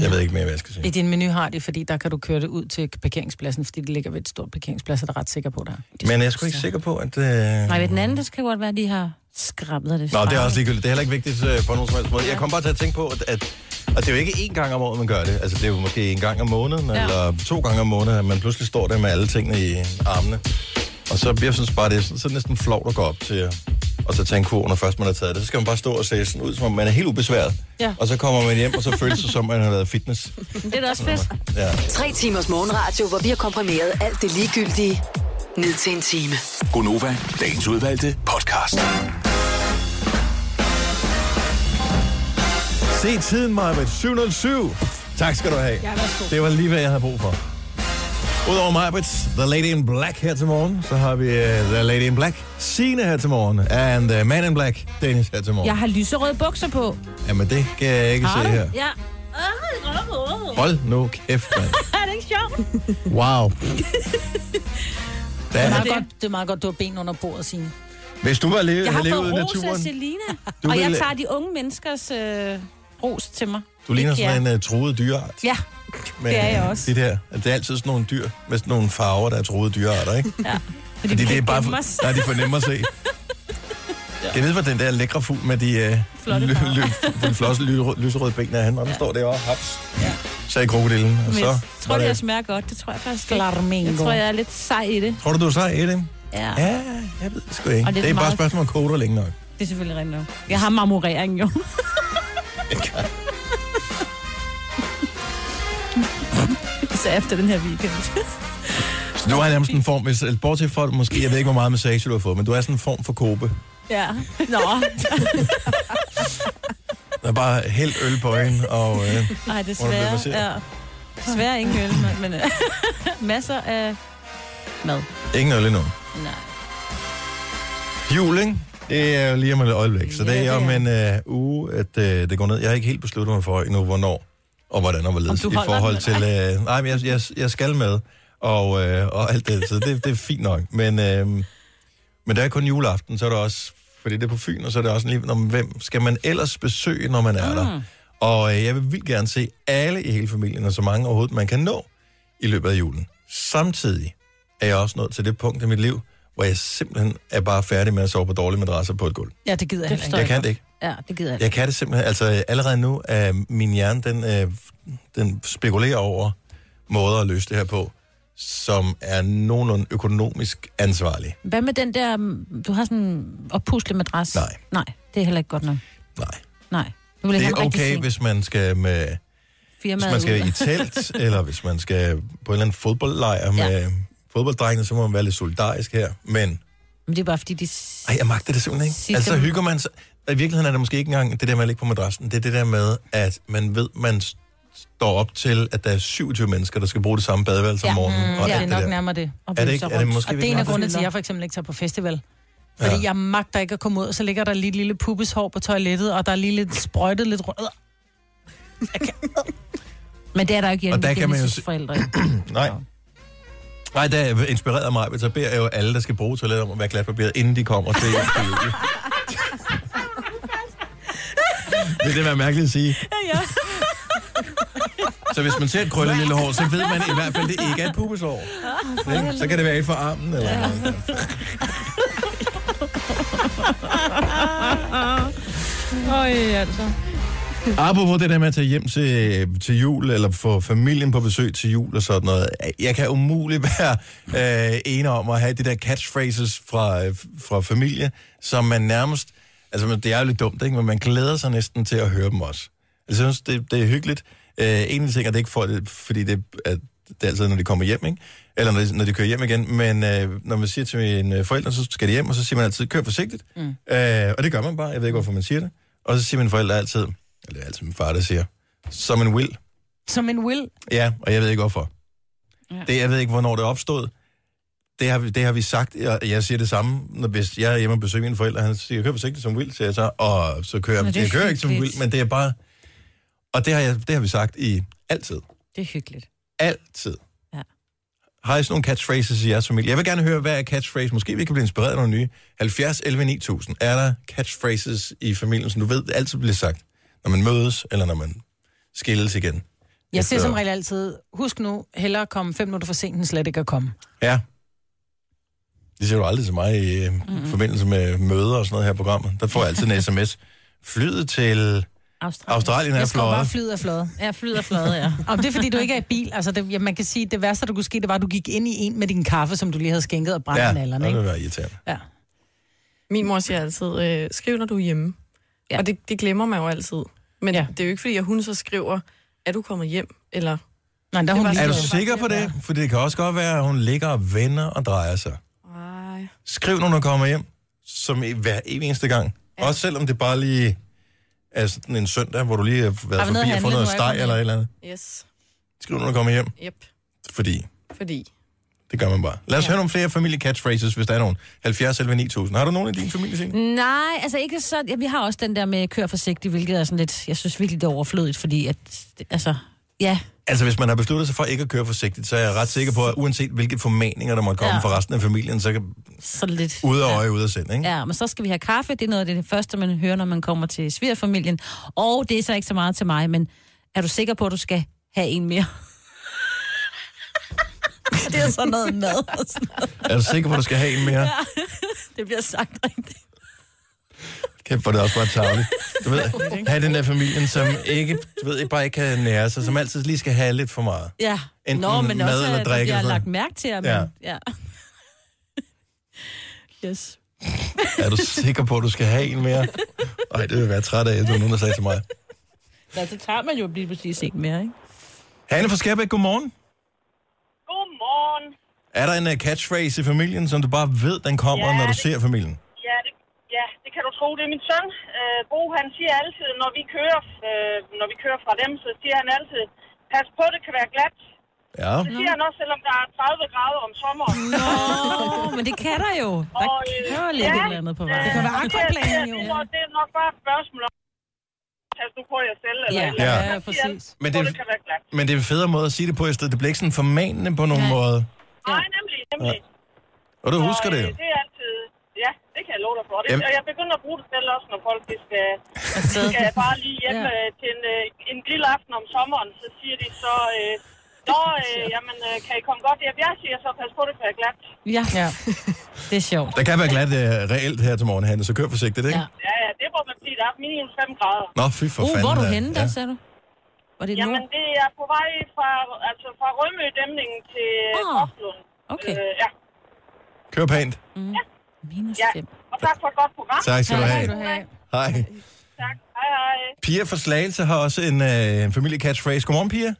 Jeg ved ikke mere, hvad jeg skal I sige. din menu har de, fordi der kan du køre det ud til parkeringspladsen, fordi det ligger ved et stort parkeringsplads, og der er ret sikker på der. Men jeg er sgu ikke sikker på, at... Øh... Nej, ved den anden, det skal godt være, at de har skrablet det. Nå, det er også ligegyldigt. Det er heller ikke vigtigt øh, på nogen som helst måde. Jeg kom bare til at tænke på, at, at og det er jo ikke én gang om året, man gør det. Altså, det er jo måske en gang om måneden, ja. Eller to gange om måneden, at man pludselig står der med alle tingene i armene. Og så jeg synes bare, det så er det næsten flovt at gå op til og så tage en kur, når først man har taget det. Så skal man bare stå og se sådan ud, som om man er helt ubesværet. Ja. Og så kommer man hjem, og så føles det som, om man har været fitness. Det er da også fedt. Ja. Tre timers morgenradio, hvor vi har komprimeret alt det ligegyldige ned til en time. Gonova, dagens udvalgte podcast. Se tiden, Majbet. 707. Tak skal du have. Ja, værsgo. Det var lige, hvad jeg havde brug for. Udover Majbet, The Lady in Black her til morgen, så har vi uh, The Lady in Black, Signe her til morgen, and uh, Man in Black, Dennis her til morgen. Jeg har lyserøde bukser på. Jamen, det kan jeg ikke Har se du? her. Ja. Hold nu kæft, mand. *laughs* Er det ikke sjovt? Wow. *laughs* Det er, meget godt, det er meget godt, du har ben under bordet, Signe. hvis du var leve, Jeg har levet i naturen, Selina. Du og jeg vil- tager de unge menneskers øh, ros til mig. du ligner Ikke sådan en uh, troet dyreart. Ja, Med, det er jeg også. Det, der, det er altid sådan nogle dyr med sådan nogle farver, der er troede dyrearter, ikke? ja. Fordi, Fordi det er bare, for, nej, de er for nemme at se. Jeg ved, hvor den der lækre fugl med de uh, Flotte ly, farver. ly, den flotte ly, lyserøde ben af han, og den står derovre, haps, sagde krokodillen, og Men så jeg tror, det, jeg smager godt. Det tror jeg faktisk ikke. Flamingo. Jeg tror, jeg er lidt sej i det. tror du, du er sej i det? Ja. Ja, jeg ved det sgu ikke. Og Det det er, er bare et meget- spørgsmål om koder længe nok. Det er selvfølgelig rigtigt nok. Jeg har marmorering jo. *laughs* *laughs* Så efter den her weekend. Så du har nærmest en form, hvis, bortset fra, måske, jeg ved ikke, hvor meget massage du har fået, men du er sådan en form for kåbe. ja. Nå, Der er bare helt øl på hende, og øh, bliver desværre. Ja. Desværre ingen øl, men, men øh, *laughs* masser af mad. ingen øl endnu. Nej. Jul, ikke? Det er jo lige om et øjeblik, så det er det om en øh, uge, at øh, det går ned. Jeg har ikke helt besluttet mig for endnu, hvornår og hvordan og hvorledes i forhold til... Øh, nej, men jeg, jeg, jeg skal med, og, øh, og alt det, så det, det er fint nok. Men, øh, men der er kun juleaften, så er der også, fordi det er på Fyn, og så er det også lige, når, hvem skal man ellers besøge, når man er Mm. der? Og øh, jeg vil vildt gerne se alle i hele familien, og så mange overhovedet man kan nå i løbet af julen. Samtidig er jeg også nået til det punkt i mit liv, hvor jeg simpelthen er bare færdig med at sove på dårlige madrasser på et gulv. Ja, det gider jeg Det ikke. Jeg kan det ikke. Ja, det gider jeg. Jeg kan det simpelthen. Altså allerede nu er min hjerne, den, øh, den spekulerer over måder at løse det her på, som er nogenlunde økonomisk ansvarlig. Hvad med den der, mm, du har sådan en oppuslig madras? Nej. Nej, det er heller ikke godt nok. Nej. Nej. Du vil Det er okay, seng. hvis man skal med, hvis Firmaet man skal ud. i telt, *laughs* eller hvis man skal på en eller anden fodboldlejr med ja. Fodbolddrengene, så må man være lidt solidarisk her. Men Men det er bare fordi, de... ej, jeg magter det simpelthen ikke. Sidste- Altså, så hygger man sig. I virkeligheden er det måske ikke engang det der med at ligge på madrassen. Det er det der med, at man ved, man står op til, at der er 27 mennesker, der skal bruge det samme badeværelse om Ja. morgenen. Mm, og ja, det er nok der. nærmere det. Og Er det, ikke, er det måske Og det er en af grundene til, at jeg for eksempel ikke tager på festival. Fordi Ja. jeg magter ikke at komme ud, og så ligger der lige et lille pubeshår på toilettet, og der er lige lidt sprøjtet lidt rundt. *laughs* Men det er der jo ikke hjemme Og der kan man jo forældre. *clears throat* Nej. Nej, der er inspireret af mig, så beder jeg jo alle, der skal bruge toilettet om at være glatbarberet, inden de kommer til, til jul. Vil det være mærkeligt at sige? Ja, Så hvis man ser et krøllet lille hår, så ved man i hvert fald, at det ikke er et pubeshår. Så kan det være et for armen, eller noget. Øj, altså. Apropos det der med at tage hjem til, til jul, eller få familien på besøg til jul og sådan noget. Jeg kan umuligt *laughs* være øh, enig om at have de der catchphrases fra, øh, fra familie, som man nærmest... Altså, det er jo lidt dumt, ikke? Men man glæder sig næsten til at høre dem også. Jeg synes, det, det er hyggeligt. Øh, en af de ting er, det ikke for, fordi det, er, det er altid, når de kommer hjem, ikke? Eller når de, når de kører hjem igen. Men øh, når man siger til mine forældre, så skal de hjem, og så siger man altid, kør forsigtigt. Mm. Øh, og det gør man bare. Jeg ved ikke, hvorfor man siger det. Og så siger mine forældre altid, eller det er altid min far, der siger, som en will. Som en will. Ja, og jeg ved ikke hvorfor. Ja. Det, jeg ved ikke, hvornår det opstod. Det har, vi- det har vi sagt, og jeg siger det samme, når, hvis jeg er hjemme og besøger mine forældre, han siger, kør forsigtigt som vil, siger jeg så, og så kører Nå, jeg, det jeg kører ikke som hyggeligt. vil, men det er bare, og det har, jeg, det har vi sagt i altid. Det er hyggeligt. Altid. Ja. Har I sådan nogle catchphrases i jeres familie? Jeg vil gerne høre, hvad er catchphrase? Måske vi kan blive inspireret af nogle nye. 70 11 9000. Er der catchphrases i familien, som du ved altid bliver sagt, når man mødes, eller når man skilles igen? Jeg siger Efter- som regel altid, husk nu, hellere komme fem minutter for sent, end slet ikke at komme. Ja. Det siger du aldrig til mig i mm-hmm. forbindelse med møder og sådan noget her i programmet. Der får jeg altid en *laughs* sms. Flyet til Australien. Australien er Jeg skal bare fløjet. flyde af flade. Ja, flyder flade, ja. Og det er fordi, du ikke er i bil. Altså, det, ja, man kan sige, det værste, der kunne ske, det var, at du gik ind i en med din kaffe, som du lige havde skænket og brændt Ja, ja, det nallerne, vil ikke? være irriterende. Ja. Min mor siger altid, øh, skriv når du er hjemme. Ja. Og det, det glemmer man jo altid. Men Ja. det er jo ikke, fordi at hun så skriver, er du kommet hjem? Eller, Nej, der er hun Er du sikker på det? For det kan også godt være, at hun ligger og vender og drejer sig. ej, Skriv, når du kommer hjem, som i hver eneste gang. Ja. Også selvom det bare lige er sådan en søndag, hvor du lige har været Har forbi at og fået noget steg eller et eller andet. yes, Skriv, når du kommer hjem, yep, fordi fordi. Det gør man bare. Lad os ja. høre nogle flere familie-catchphrases, hvis der er nogen. 70 11 9000. Har du nogen i din familie, Signe? Nej, altså ikke så... Ja, vi har også den der med kør forsigtigt, hvilket er sådan lidt... Jeg synes virkelig, det er overflødigt, fordi at... Altså, ja, Altså, hvis man har besluttet sig for ikke at køre forsigtigt, så er jeg ret sikker på, at uanset hvilke formaninger, der måtte komme ja. Ja. fra resten af familien, så kan så lidt... ud af øje, ud af sind, ikke? Ja, men så skal vi have kaffe. Det er noget af det første, man hører, når man kommer til svigerfamilien. Og det er så ikke så meget til mig, men er du sikker på, at du skal have en mere? *laughs* det er sådan noget mad og sådan noget. Er du sikker på, at du skal have en mere? *laughs* Det bliver sagt rigtigt. Kæft, for *laughs* det er også bare tavligt. Du ved, have den der familien, som ikke, du ved, bare ikke kan nære sig, som altid lige skal have lidt for meget. Ja. Enten Nå, men mad også, eller at drikke jeg har lagt mærke til, at Ja. Ja. yes. Er du sikker på, at du skal have en mere? Nej, det vil være træt af, det var nogen, der sagde til mig. Ja, så tager man jo lige præcis ikke mere, ikke? Hanne fra Skærbæk, godmorgen. Er der en uh, catchphrase i familien, som du bare ved, den kommer, Ja, når du det- ser familien? Ja det, ja, det kan du tro. Det er min søn. Øh, Bo, han siger altid, når vi kører, øh, når vi kører fra dem, så siger han altid, pas på, det kan være glat. Ja. Det siger han også, selvom der er 30 grader om sommeren. Nå, men det kan der jo. Der Og, øh, jo ligge et eller andet på vej. Det kan være det, aquaplaning, jo. det, det, det er nok bare et spørgsmål om, pas nu på jer selv, eller Ja. eller andet. Ja. Siger præcis. Men "Hvor det- det kan være glat. Men det er en federe måde at sige det på i stedet. Det bliver ikke sådan formanende på nogen Nej. måde. Nej, nemlig, nemlig. Og du husker og, det øh, jo. Det er altid... Ja, det kan jeg love dig for. Det, Jamen. og jeg begynder at bruge det selv også, når folk de skal, skal bare lige hjem Ja. ja. til en, øh, en lille aften om sommeren, så siger de så... Øh, Nå, *laughs* øh, jamen, øh, kan I komme godt hjem? Jeg siger så, pas på, det kan være glat. Ja, Ja. *laughs* det er sjovt. Der kan være glat uh, reelt her til morgen, Hanne, så kør forsigtigt, ikke? Ja. Ja, ja, det må man sige. Der er minimum 5 grader. Nå, fy for Uh, fanden. hvor er du henne der, sagde du? Var det? Jamen, det er på vej fra, altså fra Rømø-dæmningen til Ah, oh. Koflund. okay. Øh, ja. Kør pænt. Minus ja. 5. Og tak for et godt program. Tak skal du Ja, have. have. Hej. Tak. Hej, hej. Pia fra Slagelse har også en, øh, en familie-catchphrase. Godmorgen, Pia.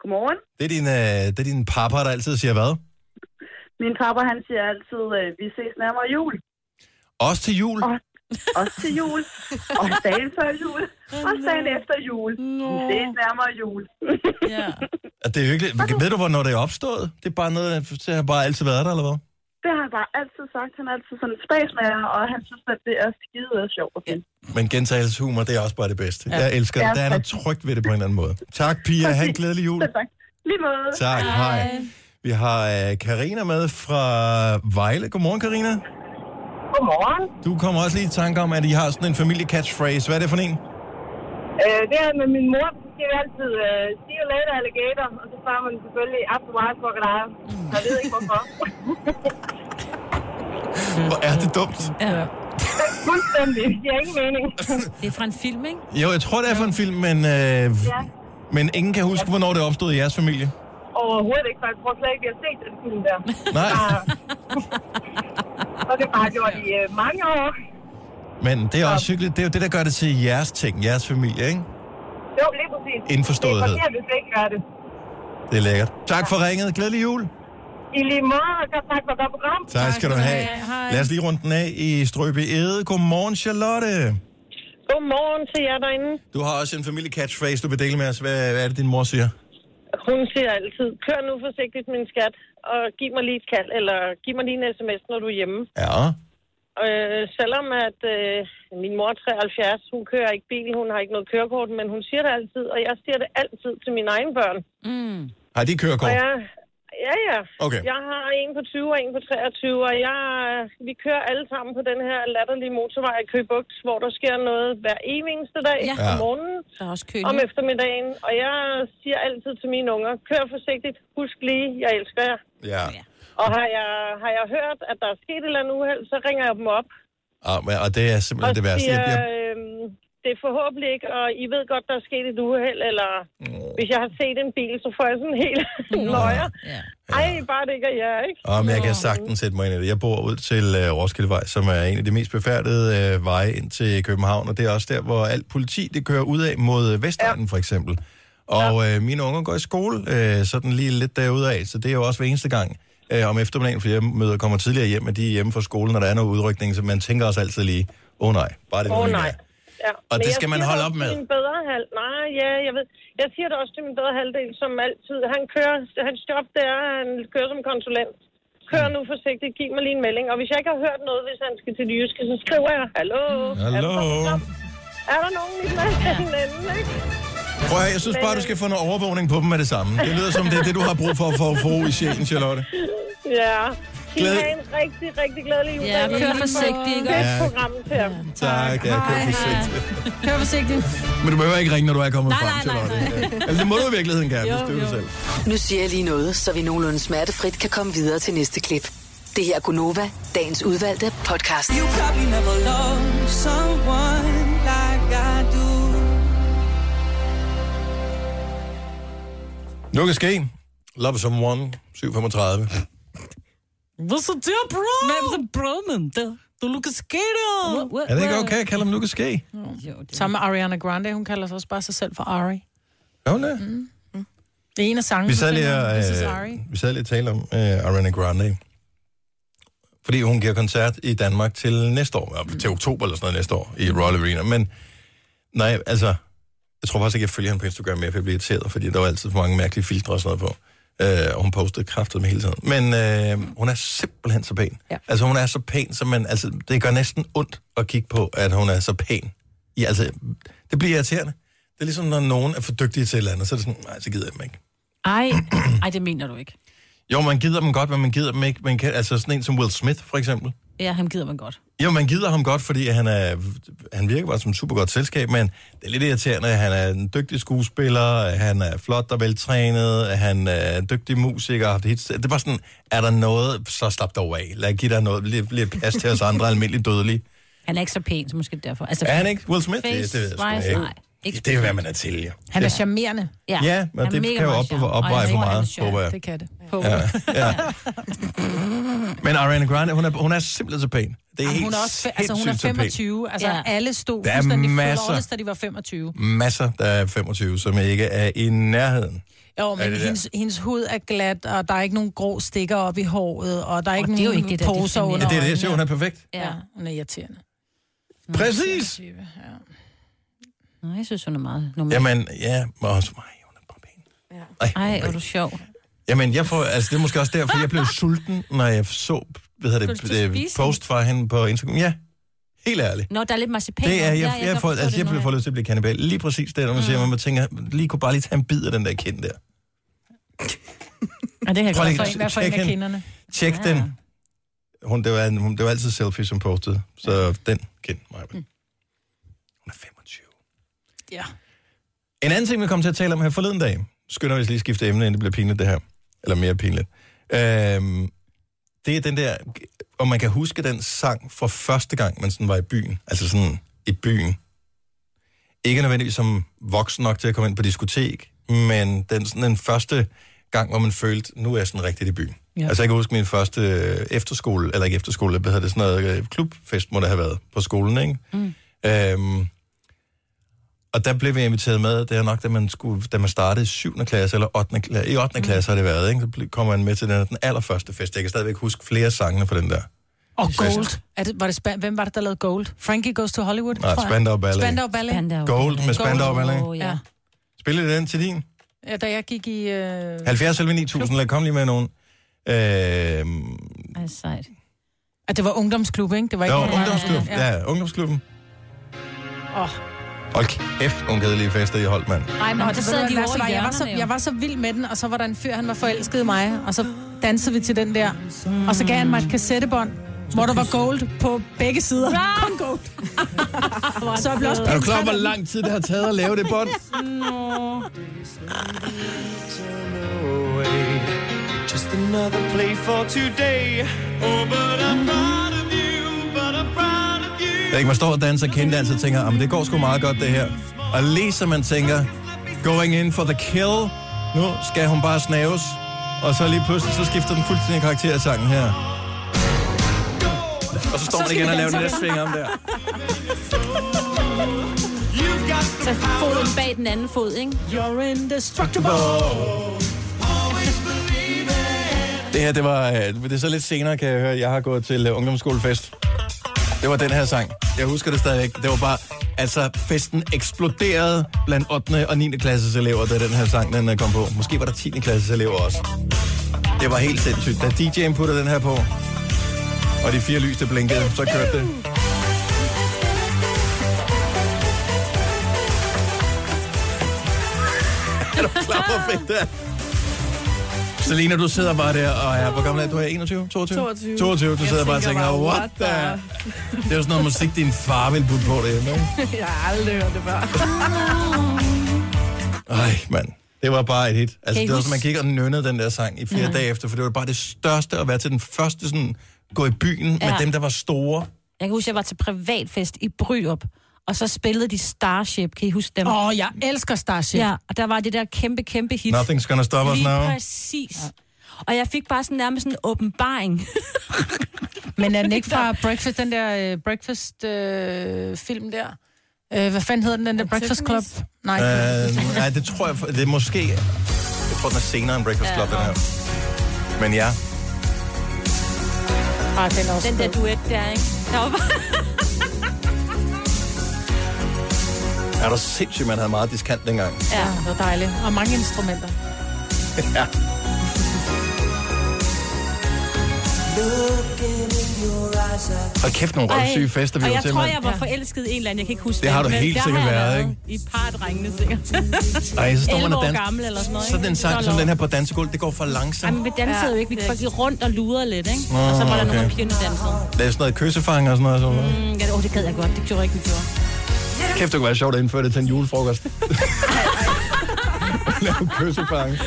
Godmorgen. Det er din, øh, det er din papa, der altid siger hvad? Min pappa, han siger altid, øh, vi ses nærmere jul. Også til jul. Og også til jul. Og dagen før jul. Og dagen efter jul. Vi ses nærmere jul. Ja. Det er hyggeligt. Ved du, hvornår det er opstået? Det er bare noget, det har bare altid været der, eller hvad? Det har han bare altid sagt. Han er altid sådan en spasmager, og han synes, at det er skide sjovt at finde. Men gentagelseshumor, det er også bare det bedste. Ja. Jeg elsker det. Der er noget trygt ved det på en eller anden måde. Tak, Pia. Ha' en glædelig jul. Tak. Lige måde. Tak. Hej. Vi har øh, Karina med fra Vejle. Godmorgen, Karina. Godmorgen. Du kommer også lige i tanke om, at I har sådan en familie-catchphrase. Hvad er det for en? Øh, det er med min mor, så siger vi altid, øh, see you later, alligator. Og så svarer man selvfølgelig, after while crocodile. Jeg ved ikke hvorfor. *laughs* Hvor er det dumt. ja. Fuldstændig. Det giver ingen mening. Det er fra en film, ikke? Jo, jeg tror, det er for en film, men, øh, Ja. men ingen kan huske, hvornår det opstod i jeres familie. Overhovedet ikke, for jeg tror slet ikke, vi har set den film der. Nej. *laughs* Og det har jeg gjort i øh, mange år. Men det er også hyggeligt. Det er jo det, der gør det til jeres ting, jeres familie, ikke? Jo, lige præcis. Indforståethed. Det er forkert, hvis vi ikke gør det. Det er lækkert. Tak for ringet. Glædelig jul. I lige måde, og tak for godt program. Tak skal du have. Hej. Lad os lige runde den af i Strøbe Ede. Godmorgen, Charlotte. Godmorgen til jer derinde. Du har også en familie-catchphrase, du vil dele med os. Hvad, hvad er det, din mor siger? Hun siger altid, kør nu forsigtigt, min skat, og giv mig lige et kald, eller giv mig lige en sms, når du er hjemme. Ja. Øh, selvom at øh, min mor er 73, hun kører ikke bil, hun har ikke noget kørekort, men hun siger det altid, og jeg siger det altid til mine egne børn. Mm. Har de kørekort? Og jeg, ja, ja. Okay. Jeg har en på 20 og en på 23, og jeg, vi kører alle sammen på den her latterlige motorvej i Købugt, hvor der sker noget hver eneste dag Ja. om morgenen, Der er også kø om eftermiddagen. Og jeg siger altid til mine unger, kør forsigtigt, husk lige, jeg elsker jer. Ja. Og har jeg, har jeg hørt, at der er sket et eller andet uheld, så ringer jeg dem op Og, men- og det er simpelthen og det værste. siger, Jeg bliver... øhm, det er forhåbentlig ikke, og I ved godt, der er sket et uheld, eller hvis jeg har set en bil, så får jeg sådan helt *laughs* nøjer. Ja. Ej, bare det ikke er jer, ikke? Og men jeg kan sagtens sætte mig ind i det. Jeg bor ud til uh, Roskildevej, som er en af de mest befærdede uh, veje ind til København, og det er også der, hvor alt politi det kører ud af mod øh, Vestegnen for eksempel. Og uh, mine unger går i skole uh, sådan lige lidt derude af, så det er jo også hver eneste gang uh, om eftermiddagen, for jeg møder kommer tidligere hjem, og de er hjemme fra skolen, når der er noget udrykning, så man tænker også altid lige, åh oh, nej, bare det nu oh, ikke nej. er. Ja. Og Men det skal man holde op med. Min bedre halv... Nej, ja, jeg ved. Jeg siger det også til min bedre halvdel, som altid. Han kører... Hans job, det er, at han kører som konsulent. Kør Mm. nu forsigtigt, giv mig lige en melding. Og hvis jeg ikke har hørt noget, hvis han skal til det jyske, så skriver jeg, hallo. Hallo. Er der, er der nogen i den anden, ikke? Prøv at jeg synes bare, du skal få noget overvågning på dem med det samme. Det lyder som det er det, du har brug for for at få ro i sjælen, Charlotte. Ja. I Glæde- har en rigtig, rigtig glædelig jul. Ja, kør forsigtigt, ikke? Det Ja. er program til jer. Tak, ja, kør forsigtigt. Kør forsigtigt. Men du behøver ikke ringe, når du er kommet Nej, frem, nej, Charlotte. nej, Ja. Altså, det må du i virkeligheden gerne, hvis det er selv. Nu siger jeg lige noget, så vi nogenlunde smertefrit kan komme videre til næste klip. Det her er Gunova, dagens udvalgte podcast. You probably never loved someone like I do. Nu kan ske. Love someone, 735. Hvad så der, bro? Hvad så, bro, men det? Du lukker skater. Er det ikke okay at kalde nu kan ske? Sammen med Ariana Grande, hun kalder sig også bare sig selv for Ari. Jo, nej. Det er en af sangene. Vi sad lige øh, vi sad lige og talte om uh, Ariana Grande. Fordi hun giver koncert i Danmark til næste år, ja, til oktober eller sådan noget næste år, i Royal Arena. Men nej, altså, jeg tror faktisk ikke, jeg følger hende på Instagram mere, for jeg bliver irriteret, fordi der var altid for mange mærkelige filtre og sådan noget på. Og hun postede kraftet med hele tiden. Men uh, hun er simpelthen så pæn. Ja. Altså, hun er så pæn, som man, altså, det gør næsten ondt at kigge på, at hun er så pæn. I, altså, Det bliver irriterende. Det er ligesom, når nogen er for dygtige til et eller andet, så er det sådan, nej, så gider jeg dem ikke. Ej, *clears throat* ej, det mener du ikke. Jo, man gider dem godt, men man gider dem ikke. Man kan, altså sådan en som Will Smith, for eksempel. Ja, ham gider man godt. Jo, man gider ham godt, fordi han, er, han virker bare som super godt selskab, men det er lidt irriterende. Han er en dygtig skuespiller, han er flot og veltrænet, han er en dygtig musiker. hits. Det er bare sådan, er der noget, så slap dog af. Lad give dig noget, lidt, lidt plads til os andre almindelige dødelige. Han er ikke så pæn, så måske derfor. Altså, Er han ikke Will Smith? Det, det ved jeg sgu ikke. nej. Ikke Det er, hvad man er til, jo. Han er charmerende. Ja, Ja, men Han er det kan jo op, opveje Og for meget, håber jeg. Det kan det. Ja, ja. Men Ariana Grande, hun er, hun er simpelthen så pæn. Det er Jamen, hun er også altså, hun er sindssygt så pæn. 25. Altså, Ja. ja. alle stod Der er fuldstændig masser. da de var 25. Masser, der er 25, som ikke er i nærheden. Jo, men hendes, hendes hud er glat, og der er ikke nogen grå stikker op i håret, og der er ikke det er jo nogen ikke det, der poser under Ja, det er det, jeg siger, hun er perfekt. Ja, hun er irriterende. Præcis. Ja. Nå, jeg synes, hun er meget normal. Jamen, ja, men også mig. Hun er bare pæn. Ej, Ej, hvor er du sjov. Jamen, jeg får, altså, det er måske også derfor, jeg blev sulten, når jeg så hvad hedder det, det post fra hende på Instagram. Ja, helt ærligt. Nå, der er lidt marcipan. Det er, jeg, Ja, jeg, jeg, får, altså, jeg nu, for lyst til at blive kannibal. Lige præcis det, når man siger, at man tænker, lige kunne bare lige tage en bid af den der kind der. Ja, det kan jeg Prøv godt lige- for Hvad for en af kinderne? Tjek Ja. den. Hun, det, var, en- hun, det var altid selfie, som postede. Så den kind, mig. Hun er 25. Ja. En anden ting, vi kom til at tale om her forleden dag, skynder vi lige skifte emne, inden det bliver pinligt det her. Eller mere pinligt. Øhm, det er den der, om man kan huske den sang fra første gang, man sådan var i byen. Altså sådan i byen. Ikke nødvendigvis som voksen nok til at komme ind på diskotek, men den, sådan den første gang, hvor man følte, nu er jeg sådan rigtig i byen. Ja. Ja. Altså jeg kan huske min første øh, efterskole, eller ikke efterskole, hvad hedder det, sådan noget øh, klubfest må det have været på skolen, ikke? Mm. Øhm, og der blev vi inviteret med, det er nok, da man, skulle, da man startede i 7. klasse, eller 8. klasse, i 8. klasse har det været, ikke? Så kommer man med til den, den allerførste fest. Jeg kan stadigvæk huske flere sangene på den der. Og Gold. Er det, var det, Span- hvem var det, der lavede Gold? Frankie Goes to Hollywood, Nej, tror jeg. Spandau Ballet. Spandau Ballet. Spandau. Gold med Spandau Ballet. Åh, ja. Ja. Spillede den til din? ja. Da jeg gik i... Øh... 70 eller 9000, lad kom lige med nogen. Øhm, Ej, sejt. At det var ungdomsklub, ikke? Det var ikke var nogen- ungdomsklub. Ja. Ja, ungdomsklubben. Åh. Hold kæft, nogle kedelige fester, I holdt, mand. Ej, men Nå, det ved de over i jeg, var så, jeg var så vild med den, og så var der en fyr, han var forelsket i mig, og så dansede vi til den der. Og så gav han mig et kassettebånd, hvor der var gold på begge sider. Kun gold. *laughs* så jeg blev også Er du klar, hvor lang tid det har taget at lave det bånd? *laughs* Just another play for today. Oh, but I'm proud of you, but I'm proud Jeg ikke, man står og danser kenddans og tænker, "Jamen, det går sgu meget godt det her. Og lige så man tænker, going in for the kill, nu skal hun bare snaves. Og så lige pludselig, så skifter den fuldstændig karakter af sangen her. Og så står man igen og laver den der sving om der. Så foden bag den anden fod, ikke? You're indestructible. Det her, det var øh, det er så lidt senere, kan jeg høre. Jeg har gået til øh, ungdomsskolefest. Det var den her sang. Jeg husker det stadigvæk. Det var bare, altså festen eksploderede blandt 8. og 9. klasses elever, da den her sang den øh, kom på. Måske var der 10. klasses elever også. Det var helt sindssygt. Da DJ'en puttede den her på, og de fire lys, der blinkede, så kørte det. *laughs* er du klar, hvor fedt det er? Selina, du sidder bare der, og er, hvor gammel er du? Er 21? 22? 22. 22, du Jeg sidder bare og tænker bare, what the... Det er jo sådan noget musik, din far vil putte på derhjemme, ikke? *laughs* Jeg har aldrig hørt det før. *laughs* Ej, mand. Det var bare et hit. Altså, det var som, man gik og nynnede den der sang i flere Ja. dage efter, for det var bare det største at være til den første sådan, gå i byen med Ja. dem, der var store. Jeg kan huske, jeg var til privatfest i Bryrup, og så spillede de Starship. Kan I huske dem? Åh, oh, jeg elsker Starship. Ja, og der var det der kæmpe, kæmpe hit. Nothing's gonna stop us Lige now. præcis. Og jeg fik bare sådan nærmest sådan en åbenbaring. *laughs* Men er den ikke fra Breakfast, den der uh, Breakfast-film der? Uh, hvad fanden hedder den, den der Breakfast Club? Nej. Uh, nej, det tror jeg, det er måske... Jeg tror, den er senere end Breakfast Club, den her. Men ja, Ah, den er også Den der duet der, ikke? Der var bare... *laughs* er der sindssygt, man havde meget diskant dengang. Ja, det var dejligt. Og mange instrumenter. *laughs* ja. Og kæft nogle røvsyge fester, vi og var jeg til, tror, mand. jeg var forelsket i en eller anden, jeg kan ikke huske Det har du men helt sikkert jeg været, ikke? I et par drengene sikkert. *laughs* Ej, så står man 11 og danser. gammel eller sådan noget, Sådan ikke? en sang 12 som den her på dansegulv, det går for Ej, langsomt. men vi dansede jo ikke. Vi gik rundt og lurede lidt, ikke? Nå, og så var der okay. nogle af pigerne, der dansede. Det er sådan noget kyssefang og sådan noget. Sådan noget. Mm, ja, åh, det gad jeg godt. Det gjorde ikke, vi gjorde. Kæft, det kunne være sjovt at indføre det til en julefrokost. *laughs* Lave kyssefang.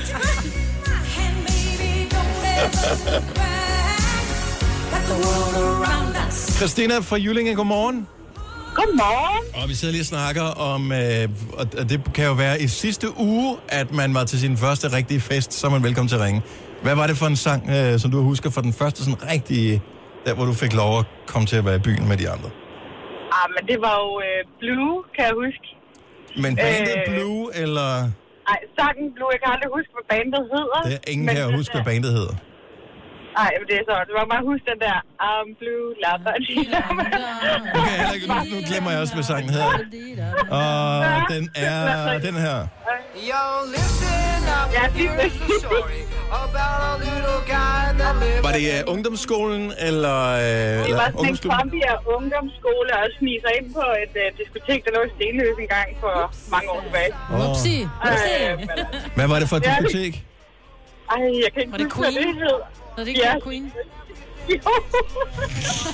Christina fra Jyllinge, godmorgen. Godmorgen. Og vi sidder lige og snakker om, øh, og og det kan jo være i sidste uge, at man var til sin første rigtige fest, så er man velkommen til at ringe. Hvad var det for en sang, øh, som du husker fra den første sådan rigtige, der hvor du fik lov at komme til at være i byen med de andre? Ah, men det var jo øh, Blue, kan jeg huske. Men bandet Øh. Blue, eller... Nej, sangen Blue, jeg kan aldrig huske, hvad bandet hedder. Det er ingen men her at huske, hvad der- bandet hedder. Nej, men det er så. Du må bare huske den der I'm blue, lapper. *laughs* Okay, heller ikke, nu, nu glemmer jeg også, hvad sangen hedder. Og den er den her. Yo, listen up, Ja, lige here's a Var det uh, ungdomsskolen, eller... Uh, Det eller var sådan en ungdomsskolen? kombi af ungdomsskole og snige sig ind på et uh, diskotek, der lå i Stenløs en gang for mange år tilbage. Åh. Upsi. Øh, men- Hvad var det for et det- diskotek? Ej, jeg kan ikke Var det huske, hvad Queen? det hed. Var det ikke Ja. Queen? *laughs*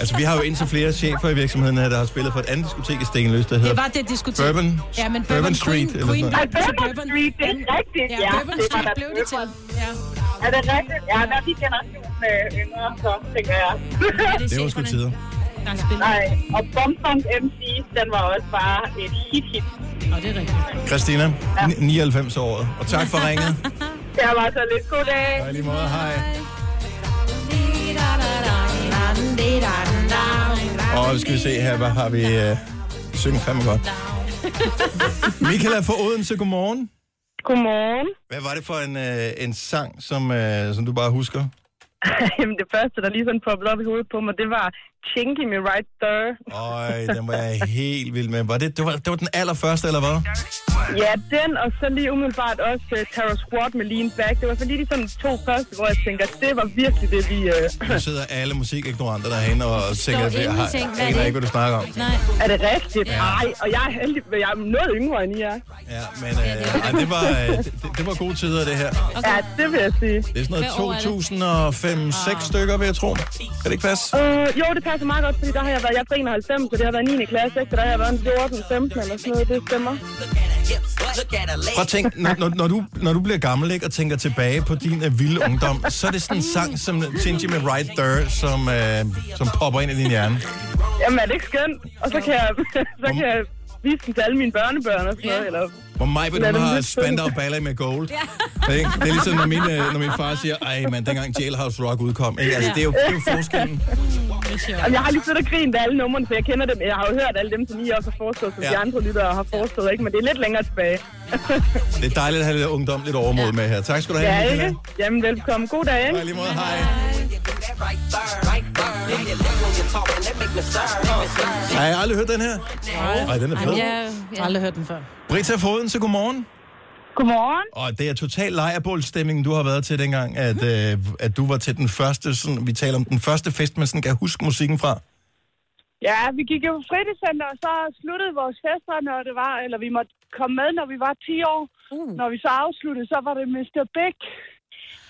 Altså, vi har jo indtil flere chefer i virksomheden her, der har spillet på et andet diskotek i Stenløs, der Det hedder var det diskotek. Bourbon, Ja, men Bourbon Street, Queen, eller Queen sådan blev til Bourbon Bourbon. Street, det er rigtigt. Ja, Ja, Bourbon det var Street blev det til. Ja. Er det rigtigt? Ja, der er de generation øh, yngre, så tænker jeg. Det var sgu tider. Der er. Nej, og Bombfunk MC, den var også bare et hit-hit. Og det er rigtigt. Christina, ni- 99 året. Og tak for ringet. *laughs* Det var så lidt god dag. Og i lige måde, hej. Og skal vi se her, hvad har vi... Uh, synger fandme godt. *laughs* Michaela fra Odense, godmorgen. Godmorgen. Hvad var det for en, uh, en sang, som, uh, som du bare husker? *laughs* Jamen, det første, der lige sådan poppede op i hovedet på mig, det var Chinky Me Right There. Øj, den var jeg helt vild med. Var det, det, var, det var den allerførste, eller hvad? Ja, den, og så lige umiddelbart også uh, Tara Squad med Lean Back. Det var så lige de sådan to første, hvor jeg tænker, det var virkelig det, vi... Uh... Nu sidder alle musikignoranter derhen og tænker, at jeg har, er aner ikke, hvad du snakker om. Nej. Er det rigtigt? Nej, og jeg er heldig, jeg er noget yngre end I er. Ja, men øh, ej, det, var, øh, det, det var gode tider, det her. Ja, det vil jeg sige. Det er sådan noget 2005-6 stykker, vil jeg tro. Kan det ikke passe? Uh, jo, det passer meget godt, fordi der har jeg været, jeg er fra 91, så det har været 9. klasse, ikke? Så der har jeg været en 14, 15 eller sådan noget, det stemmer. Prøv at tænk, når, når, når, du, når du bliver gammel ikke, og tænker tilbage på din uh, vilde ungdom, så er det sådan en sang som Gingy med Right There, som, uh, som popper ind i din hjerne. Jamen, er det ikke skønt? Og så kan jeg, *laughs* så kan jeg vise den til alle mine børnebørn og sådan noget, eller... Hvor mig vil du har Spandau. Ballet med Gold. Ja. Ikke? Det er ligesom, når min, øh, når min far siger, ej man, dengang Jailhouse Rock udkom. Ikke? Altså, det er jo, det er jo forskellen. Jamen, jeg har lige siddet og grint af alle numrene, så jeg kender dem. Jeg har jo hørt alle dem, som I også har foreslået, som Ja. de andre lyttere har foreslået, ikke? Men det er lidt længere tilbage. Det er dejligt at have lidt ungdom, lidt overmod med her. Tak skal du have, ja, Michaela. ikke? Jamen, velkommen. God dag, ikke? I lige måde, hej. Har jeg aldrig hørt den her? Nej, den er fed. Jeg, har aldrig hørt den før. Brita Foden, så godmorgen. Godmorgen. Og det er total lejrebålstemning, du har været til dengang, at, øh, at du var til den første, sådan, vi taler om den første fest, man sådan kan huske musikken fra. Ja, vi gik jo på fritidscenter, og så sluttede vores fester, når det var, eller vi måtte komme med, når vi var 10 år. Uh. Når vi så afsluttede, så var det Mr. Big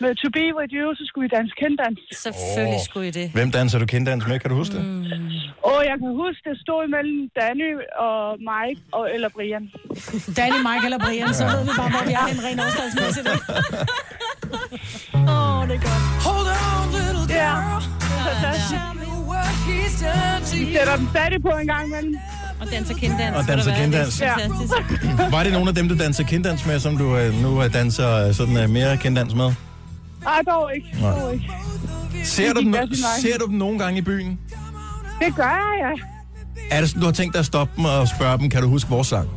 med To Be With You, så skulle vi danse kenddans. Selvfølgelig Åh. skulle I det. Hvem danser du kenddans med? Kan du huske det? Og jeg kan huske, det stod imellem Danny og Mike og eller Brian. Danny, Mike eller Brian, så ved vi bare, hvor vi er hen rent afstandsmæssigt. Åh, oh, det er godt. Hold on, little Ja, girl. fantastisk. Done to Vi sætter den stadig på en gang imellem. Og danser kinddans. Og danser kinddans. Det er fantastisk. Var det nogle af dem, du danser kenddans med, som du øh, nu øh, danser øh, sådan øh, mere kenddans med? Ej, dog ikke. Nej. Dog ikke. Ser du, dem, ser du dem nogle gange i byen? Det gør jeg, ja. Er det sådan, du har tænkt dig at stoppe dem og spørge dem, kan du huske vores sang?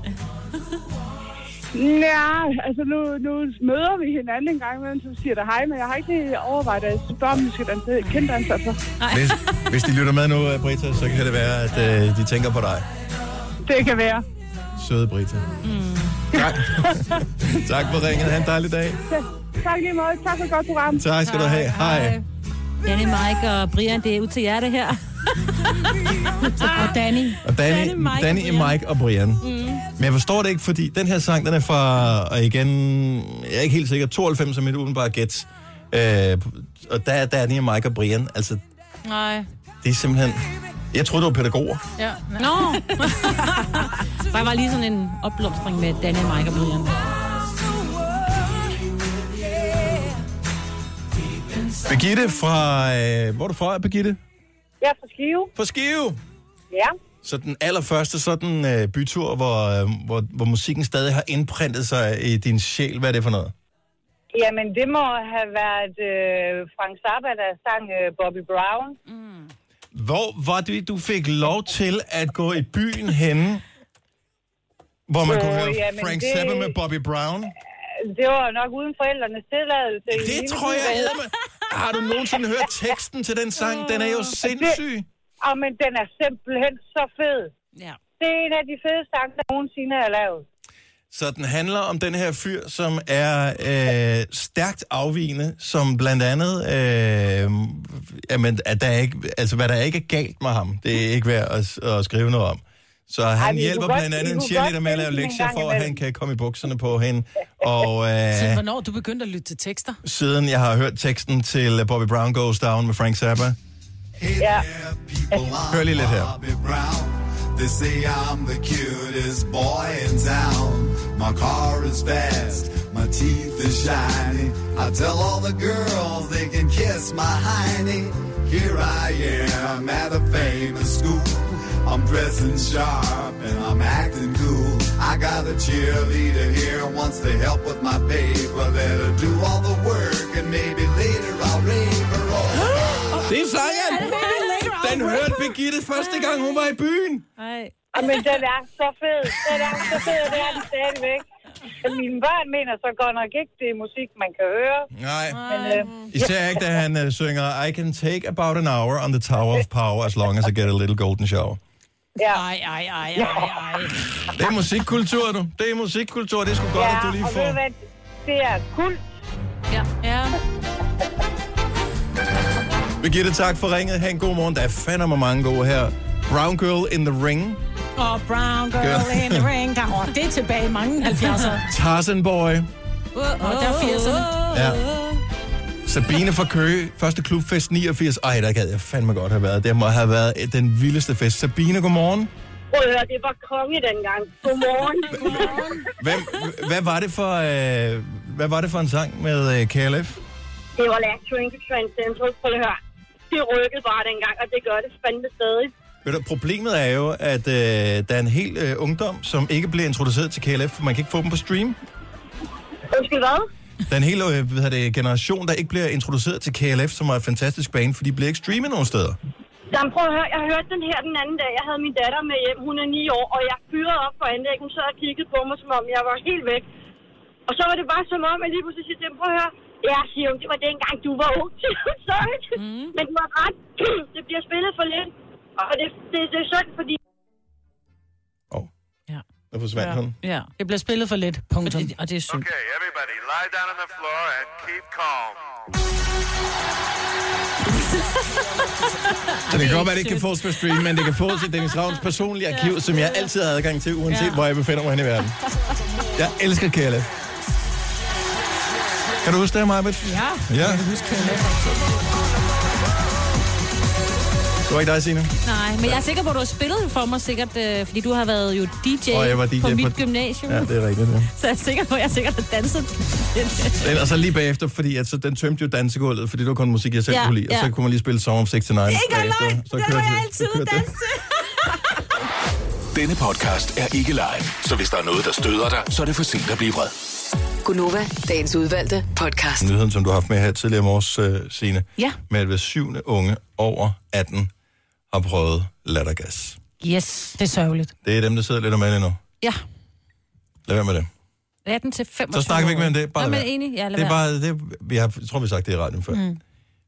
Ja, altså nu, nu møder vi hinanden en gang imellem, så siger der hej, men jeg har ikke lige overvejet at spørge, om vi skal danse kenddans, altså. Hvis, hvis de lytter med nu, Brita, så kan det være, at øh, de tænker på dig. Det kan være. Søde Brita. Mm. Tak. *laughs* tak for ringet. Ha' en dejlig dag. Tak lige meget. Tak for et godt program. Tak skal du have. Hej. Danny, Mike og Brian, det er ud til jer, det her. *laughs* Og Danny. Og Danny, Danny, Mike Danny, og Mike og Brian. Mm. Men jeg forstår det ikke, fordi den her sang, den er fra, og igen, jeg er ikke helt sikker, 92 er mit udenbare gæt. Øh, og der er Danny, Mike og Brian. Altså, Nej. det er simpelthen... Jeg troede, det var pædagoger. Ja. Nå. *laughs* Der var lige sådan en opblomstring med Mike og Brian. Birgitte fra... Øh, hvor er du fra, Birgitte? Jeg er fra Skive. Fra Skive? Ja. Så den allerførste sådan øh, bytur, hvor, øh, hvor, hvor musikken stadig har indprintet sig i din sjæl. Hvad er det for noget? Jamen, det må have været øh, Frank Zappa, der sang øh, Bobby Brown. Mm. Hvor var det, du fik lov til at gå i byen henne, hvor man Åh, kunne høre jamen, Frank det- Zappa med Bobby Brown? Det var nok uden forældrenes tilladelse. i Det lille tror jeg eddermame. Har du nogensinde hørt teksten til den sang? Den er jo sindssyg. Ja, men den er simpelthen så fed. Ja. Det er en af de fede sange, der nogensinde er lavet. Så den handler om den her fyr, som er øh, stærkt afvigende, som blandt andet, øh, jamen, at der er ikke, altså hvad der ikke er galt med ham, det er ikke værd at, at skrive noget om. Så han vi hjælper kunne blandt godt- andet en cheerleader godt med at lave lektier for, at han kan komme i bukserne på hende. Og *laughs* øh, hvornår er du begyndt at lytte til tekster? siden jeg har hørt teksten til Bobby Brown Goes Down med Frank Zappa, Ja. hør lige lidt her. They say I'm the cutest boy in town. My car is fast, my teeth is shiny. I tell all the girls they can kiss my hiney. Here I am at a famous school. I'm dressing sharp and I'm acting cool. I got a cheerleader here who wants to help with my paper. Let her do all the work and maybe later I'll rave her. Oh, Det er sangen! Den hørte Birgitte første gang, hun var i byen. Nej. Men den er så fed. Den er så fed, og det er den stadigvæk. Mine børn mener så godt nok ikke, det er musik, man kan høre. Nej. Men, øh, Især ikke, da han uh, synger, I can take about an hour on the Tower of Power, as long as I get a little golden shower. Ja. Ej, ej, ej, ej, ej. Det er musikkultur, du. Det er musikkultur. Det er sgu godt, ja, at du lige og ved du får... hvad, det er kult. Ja. ja. Birgitte, tak for ringet. Ha' en god morgen. Der er fandme mange gode her. Brown Girl in the Ring. Og Brown Girl in the Ring. Der, oh, det er tilbage i mange 70'ere. Tarzan Boy. Og der er 80'erne. Ja. Sabine fra Køge. Første klubfest 89. Ej, der gad jeg fandme godt have været. Det må have været den vildeste fest. Sabine, godmorgen. Prøv at høre, det var konge dengang. Godmorgen. Godmorgen. Hvem, hvad, var det for, øh, hvad var det for en sang med øh, KLF? Det var Last Train to Transcendental. Prøv at høre. Det rykkede bare dengang, og det gør det fandme stadig. Ved du, problemet er jo, at øh, der er en hel øh, ungdom, som ikke bliver introduceret til KLF, for man kan ikke få dem på stream. Undskyld, hvad? Der er en hel øh, hvad hedder det, generation, der ikke bliver introduceret til KLF, som er et fantastisk bane, for de bliver ikke streamet nogen steder. Jamen, prøv at høre. Jeg hørte den her den anden dag. Jeg havde min datter med hjem. Hun er 9 år, og jeg fyrede op for anlæg. Hun sad og kiggede på mig, som om jeg var helt væk. Og så var det bare som om, at lige pludselig siger til dem, prøv at høre. Ja, siger hun, det var dengang, du var ung. *laughs* Sorry. Mm. Men du har ret. *clears throat* det bliver spillet for lidt. Og det, det, det er synd, fordi... Der forsvandt ja. hun. Ja. Det bliver spillet for lidt. Punktum. Fordi, og det er synd. Okay, everybody, lie down on the floor and keep calm. Så det kan godt være, at det ikke kan fås på stream, men det kan fås i Dennis Ravns personlige arkiv, som jeg altid har adgang til, uanset Ja. hvor jeg befinder mig hen i verden. Jeg elsker KLF. Kan du huske det, Marbet? Ja, Ja. jeg kan huske Det var ikke dig, Signe? Nej, men jeg er sikker på, at du har spillet for mig sikkert, øh, fordi du har været jo DJ, Og jeg var DJ på mit på- gymnasium. Ja, det er rigtigt, ja. Så jeg er sikker på, at jeg sikkert har danset. *laughs* Og så lige bagefter, fordi at, så den tømte jo dansegulvet, fordi det var kun musik, jeg selv Ja, kunne lide. Og ja. så kunne man lige spille Song of 69 Det er ikke løgn. Så Det var jeg altid danse. *laughs* Denne podcast er ikke live, så hvis der er noget, der støder dig, så er det for sent at blive vred. Gunova, dagens udvalgte podcast. Nyheden, som du har haft med her tidligere i morges, uh, Signe, Ja. med at hver syvende unge over 18 har prøvet lattergas. Yes. Det er sørgeligt. Det er dem, der sidder lidt om nu. Ja. Lad være med det. 18 til 25 Så snakker vi ikke mere om det. Bare Nå, men enig. Ja, lad det er bare, det, vi har, jeg tror, vi har sagt det i radioen før. Mm.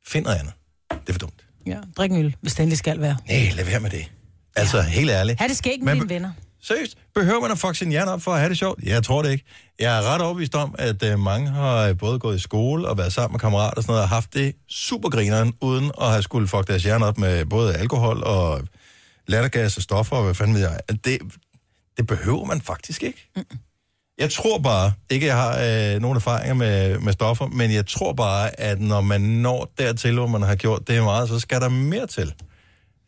Find noget andet. Det er for dumt. Ja, drik en øl, hvis det endelig skal være. Nej, lad være med det. Altså, helt ærligt. Ha' det skægt med Man- dine venner. Seriøst, behøver man at fuck sin hjerne op for at have det sjovt? Jeg tror det ikke. Jeg er ret overbevist om, at øh, mange har øh, både gået i skole og været sammen med kammerater og sådan noget, og haft det super grineren, uden at have skulle fuck deres hjerne op med både alkohol og lattergas og stoffer og hvad fanden ved jeg. Det, det behøver man faktisk ikke. Jeg tror bare, ikke jeg har øh, nogen erfaringer med, med stoffer, men jeg tror bare, at når man når dertil, hvor man har gjort det meget, så skal der mere til.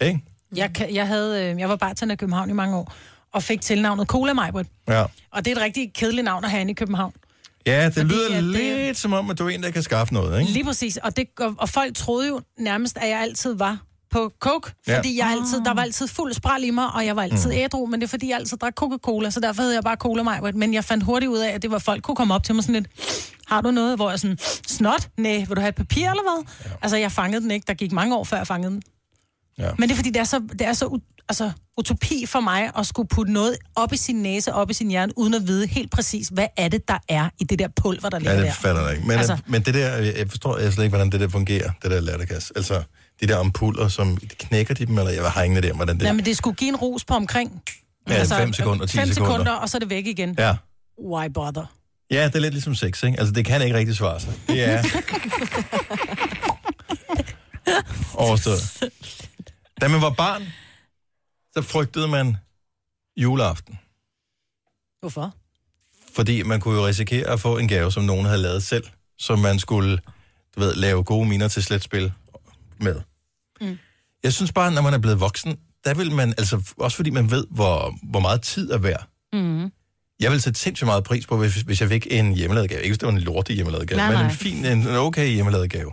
Ikke? Jeg, kan- jeg, havde, øh, jeg var bartender i København i mange år, og fik tilnavnet Cola Majbert. Ja. Og det er et rigtig kedeligt navn at have inde i København. Ja, det Fordi lyder det- lidt som om, at du er en, der kan skaffe noget, ikke? Lige præcis. Og, det, og, og folk troede jo nærmest, at jeg altid var på coke, Ja. fordi jeg altid, der var altid fuld spral i mig, og jeg var altid Mm. ædru, men det er fordi, jeg altid drak Coca-Cola, så derfor hed jeg bare Cola Majbert. Men jeg fandt hurtigt ud af, at det var folk kunne komme op til mig sådan lidt, har du noget, hvor jeg sådan, snot? Nej, vil du have et papir eller hvad? Ja. Altså, jeg fangede den ikke. Der gik mange år, før jeg fangede den. Ja. Men det er fordi, det er så, det er så altså, utopi for mig at skulle putte noget op i sin næse, op i sin hjerne, uden at vide helt præcis, hvad er det, der er i det der pulver, der ligger Ja, det der. fatter jeg ikke. Men, altså, Altså- men det der, jeg forstår jeg slet ikke, hvordan det der fungerer, det der lattergas. Altså, de der ampuller, som knækker de dem, eller jeg har ingen idé om, hvordan det Ja, men det skulle give en rus på omkring... Ja, fem sekunder, 10 fem sekunder. sekunder, og så er det væk igen. Ja. Why bother? Ja, det er lidt ligesom sex, ikke? Altså, det kan ikke rigtig svare sig. Det er *laughs* overstået. Da man var barn, så frygtede man juleaften. Hvorfor? Fordi man kunne jo risikere at få en gave, som nogen havde lavet selv, som man skulle, du ved, lave gode miner til sletspil med. Mm. Jeg synes bare, når man er blevet voksen, der vil man, altså også fordi man ved, hvor, hvor meget tid er værd. Mm. Jeg vil sætte sindssygt meget pris på, hvis, hvis jeg fik en hjemmelavet gave. Ikke hvis det var en lorte hjemmelavet gave, Nej, men nej. en fin, en okay hjemmelavet gave.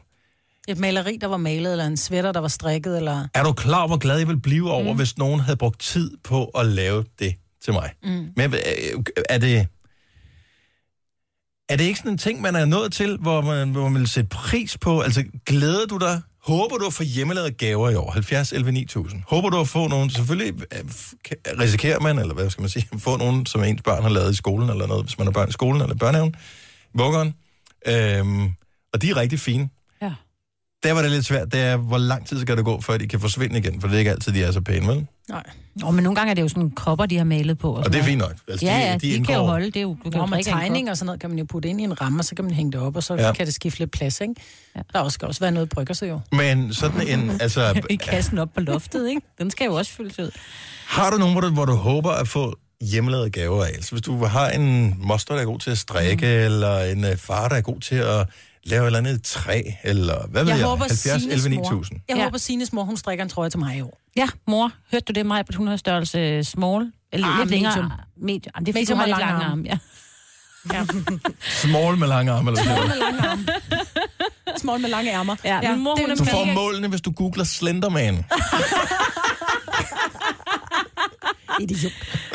Et maleri, der var malet, eller en sweater, der var strikket, eller... Er du klar, hvor glad jeg ville blive over, mm. hvis nogen havde brugt tid på at lave det til mig? Mm. Men øh, er det... Er det ikke sådan en ting, man er nået til, hvor man, hvor man vil sætte pris på? Altså, glæder du dig? Håber du at få hjemmelavede gaver i år? 70, 11, 9000. Håber du at få nogen? Selvfølgelig øh, risikerer man, eller hvad skal man sige, *laughs* få nogen, som ens børn har lavet i skolen, eller noget, hvis man har børn i skolen, eller børnehaven, vuggeren. Øhm, og de er rigtig fine. Der var det lidt svært, det er, hvor lang tid skal det gå, før de kan forsvinde igen, for det er ikke altid, de er så pæne, vel? Nej. Oh, men nogle gange er det jo sådan kopper, de har malet på. Og det er fint nok. Altså, ja, de- ja, de de, de kan indgår- jo holde. Det er jo, du kan Nå, jo med drikke af en tegning og sådan noget kan man jo putte ind i en ramme, og så kan man hænge det op, og så Ja. kan det skifte lidt plads, ikke? Ja. Der også, skal også være noget brygger jo. Men sådan en, altså... *laughs* I kassen op på loftet, ikke? Den skal jo også fyldes ud. Har du nogen, hvor du, hvor du håber at få hjemmelavede gaver af? Altså, hvis du har en moster, der er god til at strikke, mm. eller en uh, far, der er god til at lave et eller andet træ, eller hvad ved jeg? jeg håber, 70, Sines 11, mor, 9000. jeg Ja. håber, Sines mor, hun strikker en trøje til mig i år. Ja, mor, hørte du det, Maja, på 100 størrelse small? Eller Ah, lidt længere? medium. Medium. Jamen, det er fordi, Medium du har lidt lang lange arm. arme. Ja. Ja. *laughs* Small med lange arme, eller Small med lange arme. Small med lange ærmer. Ja, min mor, hun er Du får målene, hvis du googler Slenderman. *laughs* Idiot.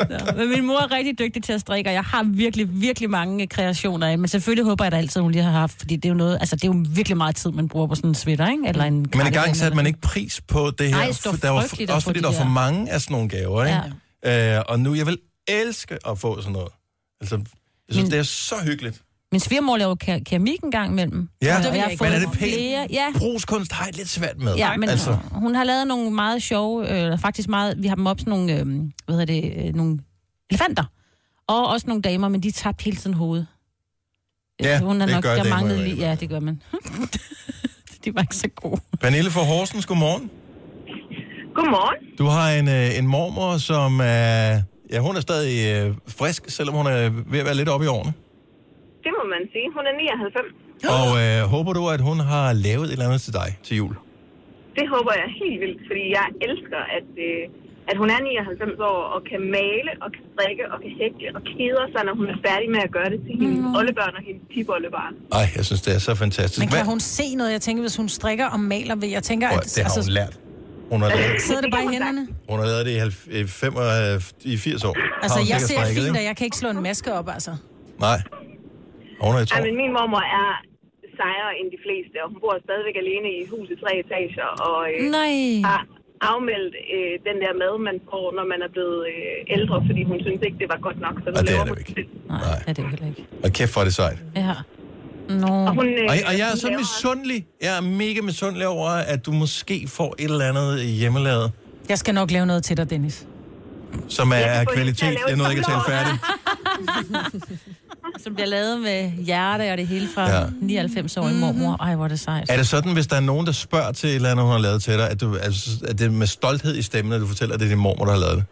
Ja, men min mor er rigtig dygtig til at strikke, og jeg har virkelig, virkelig mange kreationer af. Men selvfølgelig håber jeg da altid, hun lige har haft, fordi det er jo noget, altså det er jo virkelig meget tid, man bruger på sådan en sweater, ikke? Eller en Men i gang satte man ikke pris på det her. Nej, for der var, at også fordi de der var for mange af sådan nogle gaver, ikke? Ja. Øh, og nu, jeg vil elske at få sådan noget. Altså, jeg synes, Men- det er så hyggeligt. Min svigermor laver ke- keramik en gang imellem. Ja, Og jeg har men er det pænt? flere- Ja, Brugskunst har jeg lidt svært med. Ja, men altså, hun har lavet nogle meget sjove, øh, faktisk meget, vi har dem op sådan nogle, øh, hvad hedder det, øh, nogle elefanter. Og også nogle damer, men de tabte hele tiden hovedet. Ja, hun er det nok, gør der damer manglede lige, ja, det gør man. *laughs* de var ikke så gode. Pernille fra Horsens, godmorgen. Godmorgen. Du har en, øh, en mormor, som er... Ja, hun er stadig øh, frisk, selvom hun er ved at være lidt oppe i årene. Man sige. Hun er 99. Og øh, håber du, at hun har lavet et eller andet til dig til jul? Det håber jeg helt vildt, fordi jeg elsker, at, øh, at hun er 99 år og kan male og kan strikke og kan hækle og keder sig, når hun er færdig med at gøre det til hendes mm. oldebørn og hendes tipoldebørn. Ej, jeg synes, det er så fantastisk. Men kan hun se noget? Jeg tænker, hvis hun strikker og maler, jeg tænker, at... det har hun lært. Hun har, lavet, Sidder det bare i hænderne? hun har lavet det i, halv- i, fem, og, i 80 år. Altså, jeg ser fint, og jeg kan ikke slå en maske op, altså. Nej. Hun er i Ej, men min mormor er sejere end de fleste, og hun bor stadigvæk alene i et hus i tre etager, og øh, Nej. har afmeldt øh, den der mad, man får, når man er blevet øh, ældre, fordi hun synes ikke, det var godt nok. Så Og det er det ikke. Nej, det er det heller ikke. Og kæft for det sejt. Ja. Nå. Og, hun, øh, Og, og jeg er så misundelig. Jeg er mega misundelig over, at du måske får et eller andet hjemmelavet. Jeg skal nok lave noget til dig, Dennis. som er kan kvalitet. Jeg nåede ikke at tale færdig. *laughs* *laughs* Som bliver lavet med hjerte og det hele fra Ja. ja. 99 år i mormor. Ej, hvor er det sejt. Er det sådan, hvis der er nogen, der spørger til et eller andet, hun har lavet til dig, at, du, altså, at det er med stolthed i stemmen, at du fortæller, at det er din mormor, der har lavet det?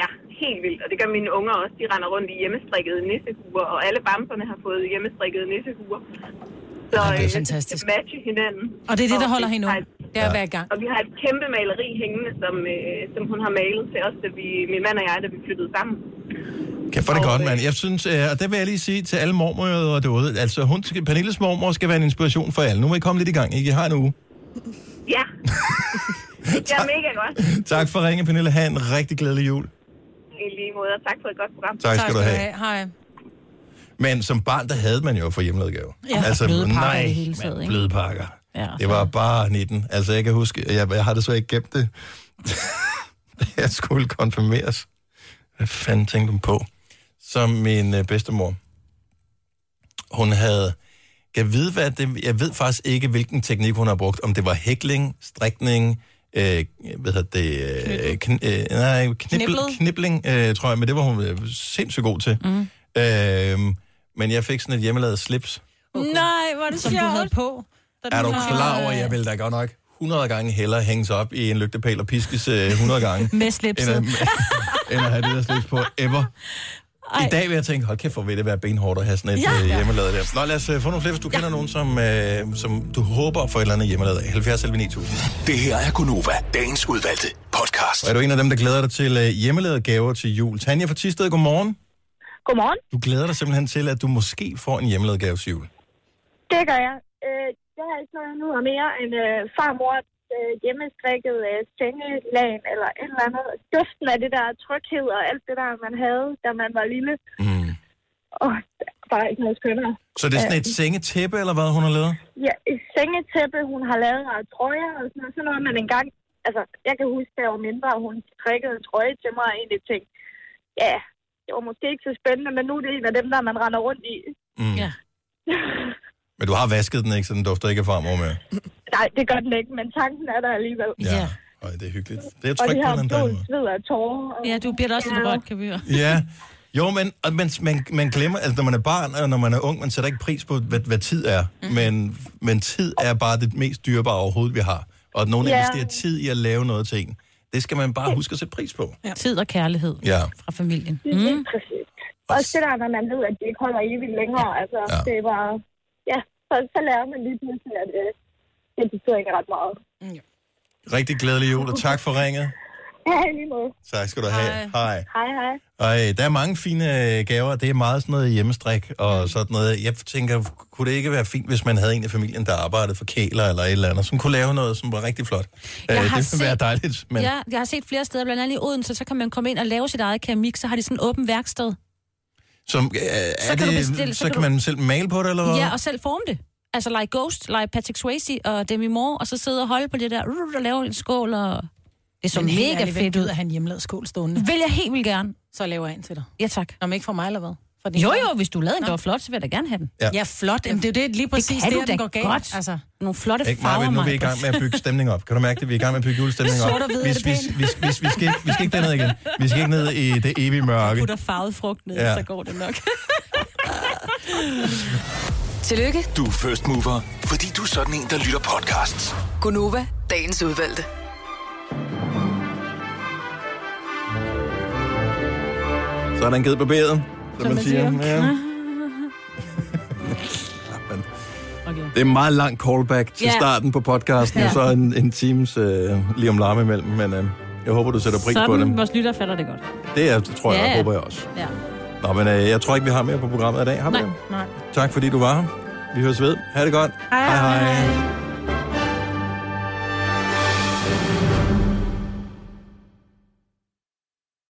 Ja, helt vildt. Og det gør mine unger også. De render rundt i hjemmestrikkede nissehuer, og alle bamserne har fået hjemmestrikkede nissehuer. Så Ej, det er øh, fantastisk. Det matcher hinanden. Og det er det, der holder hende ung. et- Det er at være i gang. Og vi har et kæmpe maleri hængende, som, øh, som hun har malet til os, da vi, min mand og jeg, da vi flyttede sammen. Kan få det godt, mand. Jeg synes, øh, og det vil jeg lige sige til alle mormøder derude, altså hun, skal- Pernilles mormor skal være en inspiration for alle. Nu må I komme lidt i gang, ikke? I har en uge. Ja. *laughs* det er mega godt. Tak for at ringe, Pernille. Ha' en rigtig glædelig jul. I lige måde, og tak for et godt program. Tak skal du have. Hej. Men som barn, der havde man jo for hjemlavet gave. Ja, blødpakker nej, i det hele taget. Ja, Det var bare 19. Altså, jeg kan huske, jeg, jeg har det så ikke gemt det. Da *laughs* jeg skulle konfirmeres. Hvad fanden tænkte hun på? Som min øh, bedstemor. Hun havde... Jeg ved, hvad det, jeg ved faktisk ikke, hvilken teknik hun har brugt. Om det var hækling, strikning, øh, hvad hedder det? Øh, kn, øh, nej, Kniblet? knibling, øh, tror jeg. Men det var hun øh, sindssygt god til. Mm. Øh, men jeg fik sådan et hjemmelavet slips. Nej, hvor er det Som du havde på. Er du klar over, at jeg vil da godt nok 100 gange hellere hænges op i en lygtepæl og piskes øh, 100 gange, *laughs* Med end slipset. at, *laughs* end at have det der slips på ever. I dag vil jeg tænke, hold kæft, hvor vil det være benhårdt at have sådan et Ja. ja. hjemmelavet der. Nå, lad os øh, få nogle flere, hvis du ja. kender nogen, som, øh, som du håber får et eller andet hjemmelavet af. 70 11 9000. Det her er Gunova, dagens udvalgte podcast. Og er du en af dem, der glæder dig til øh, hjemmelavet gaver til jul? Tanja fra Tisted, godmorgen. Godmorgen. Du glæder dig simpelthen til, at du måske får en hjemmelavet gave til jul. Det gør jeg. Øh, jeg har ikke noget nu og mere end øh, farmor øh, hjemmestrikket øh, sengelagen eller et eller andet. Duften af det der tryghed og alt det der, man havde, da man var lille. Mm. Og bare ikke noget skønnere. Så det er sådan et sengetæppe, eller hvad hun har lavet? Ja, et sengetæppe, hun har lavet af trøjer og sådan noget, sådan noget, man engang... Altså, jeg kan huske, da jeg var mindre, og hun strikkede en trøje til mig, og egentlig tænkte, ja, det var måske ikke så spændende, men nu er det en af dem, der man render rundt i. Mm. Ja. *laughs* Men du har vasket den ikke, så den dufter ikke af farmor med. Nej, det gør den ikke, men tanken er der alligevel. Ja. Øj, det er hyggeligt. Det er trygt på en blod, sved og tårer. Og... Ja, du bliver da også lidt rødt, kan vi høre. Ja. Jo, men, man, man, man glemmer, altså når man er barn, og når man er ung, man sætter ikke pris på, hvad, hvad tid er. Mm. Men, men tid er bare det mest dyrebare overhovedet, vi har. Og at nogen Ja. investerer tid i at lave noget til en. Det skal man bare huske at sætte pris på. Ja. Tid og kærlighed Ja. fra familien. Mm. Lige præcis. Også det der, når man ved, at det ikke holder evigt længere. Altså, Ja. ja. det er bare... Ja, så, så lærer man lige pludselig, at øh, det betyder ikke ret meget. Rigtig glædelig jul, og tak for ringet. Ja, lige måde. Tak skal du have. Hej. Hej, hej. Og øh, der er mange fine øh, gaver. Det er meget sådan noget hjemmestrik og sådan noget. Jeg tænker, kunne det ikke være fint, hvis man havde en i familien, der arbejdede for kæler eller et eller andet, som kunne lave noget, som var rigtig flot. Øh, har det ville set- være dejligt. Men... Ja, jeg har set flere steder, blandt andet i Odense, så kan man komme ind og lave sit eget keramik, så har de sådan en åben værksted. Som, øh, er kan du det, bestille- så, så kan, kan du- man selv male på det, eller hvad? Ja, og selv forme det. Altså like Ghost, like Patrick Swayze og Demi Moore, og så sidde og holde på det der, uh, og lave en skål, og det så Men mega ærligt, hvem fedt ud. have en hjemmelavet skål stående? Vil jeg helt vildt gerne. Så laver jeg en til dig. Ja, tak. Nå, men ikke for mig, eller hvad? For Jo, jo, hvis du lavede en, der var flot, så vil jeg da gerne have den. Ja. Ja, flot. Jamen, det er jo det lige præcis, kan det, du der, da den går galt. godt. Altså, Nogle flotte Ikke farver, mig, nu er vi i gang med at bygge stemning op. Kan du mærke det? Vi er i gang med at bygge julestemning op. Sort og hvid, er hvis, det hvis, hvis, hvis, vi, skal ikke, vi skal ikke derned igen. Vi skal ikke ned i det evige mørke. Putter farvet frugt ned, Ja. så går det nok. *laughs* Tillykke, Du er first mover, fordi du er sådan en, der lytter podcasts. Gunova, dagens udvalgte. Så er der en ged på bæret, som, man siger. Ja. *laughs* Okay. Det er en meget lang callback til Ja. starten på podcasten, Ja. og så en, en times øh, lige om larme imellem, men øh, jeg håber, du sætter pris på Sådan, det. vores lytter fatter det godt. Det er, tror jeg, ja. håber jeg også. Ja. Nå, men øh, jeg tror ikke, vi har mere på programmet i dag. Har vi Nej, det? nej. Tak fordi du var her. Vi høres ved. Ha' det godt. Hej. hej. hej.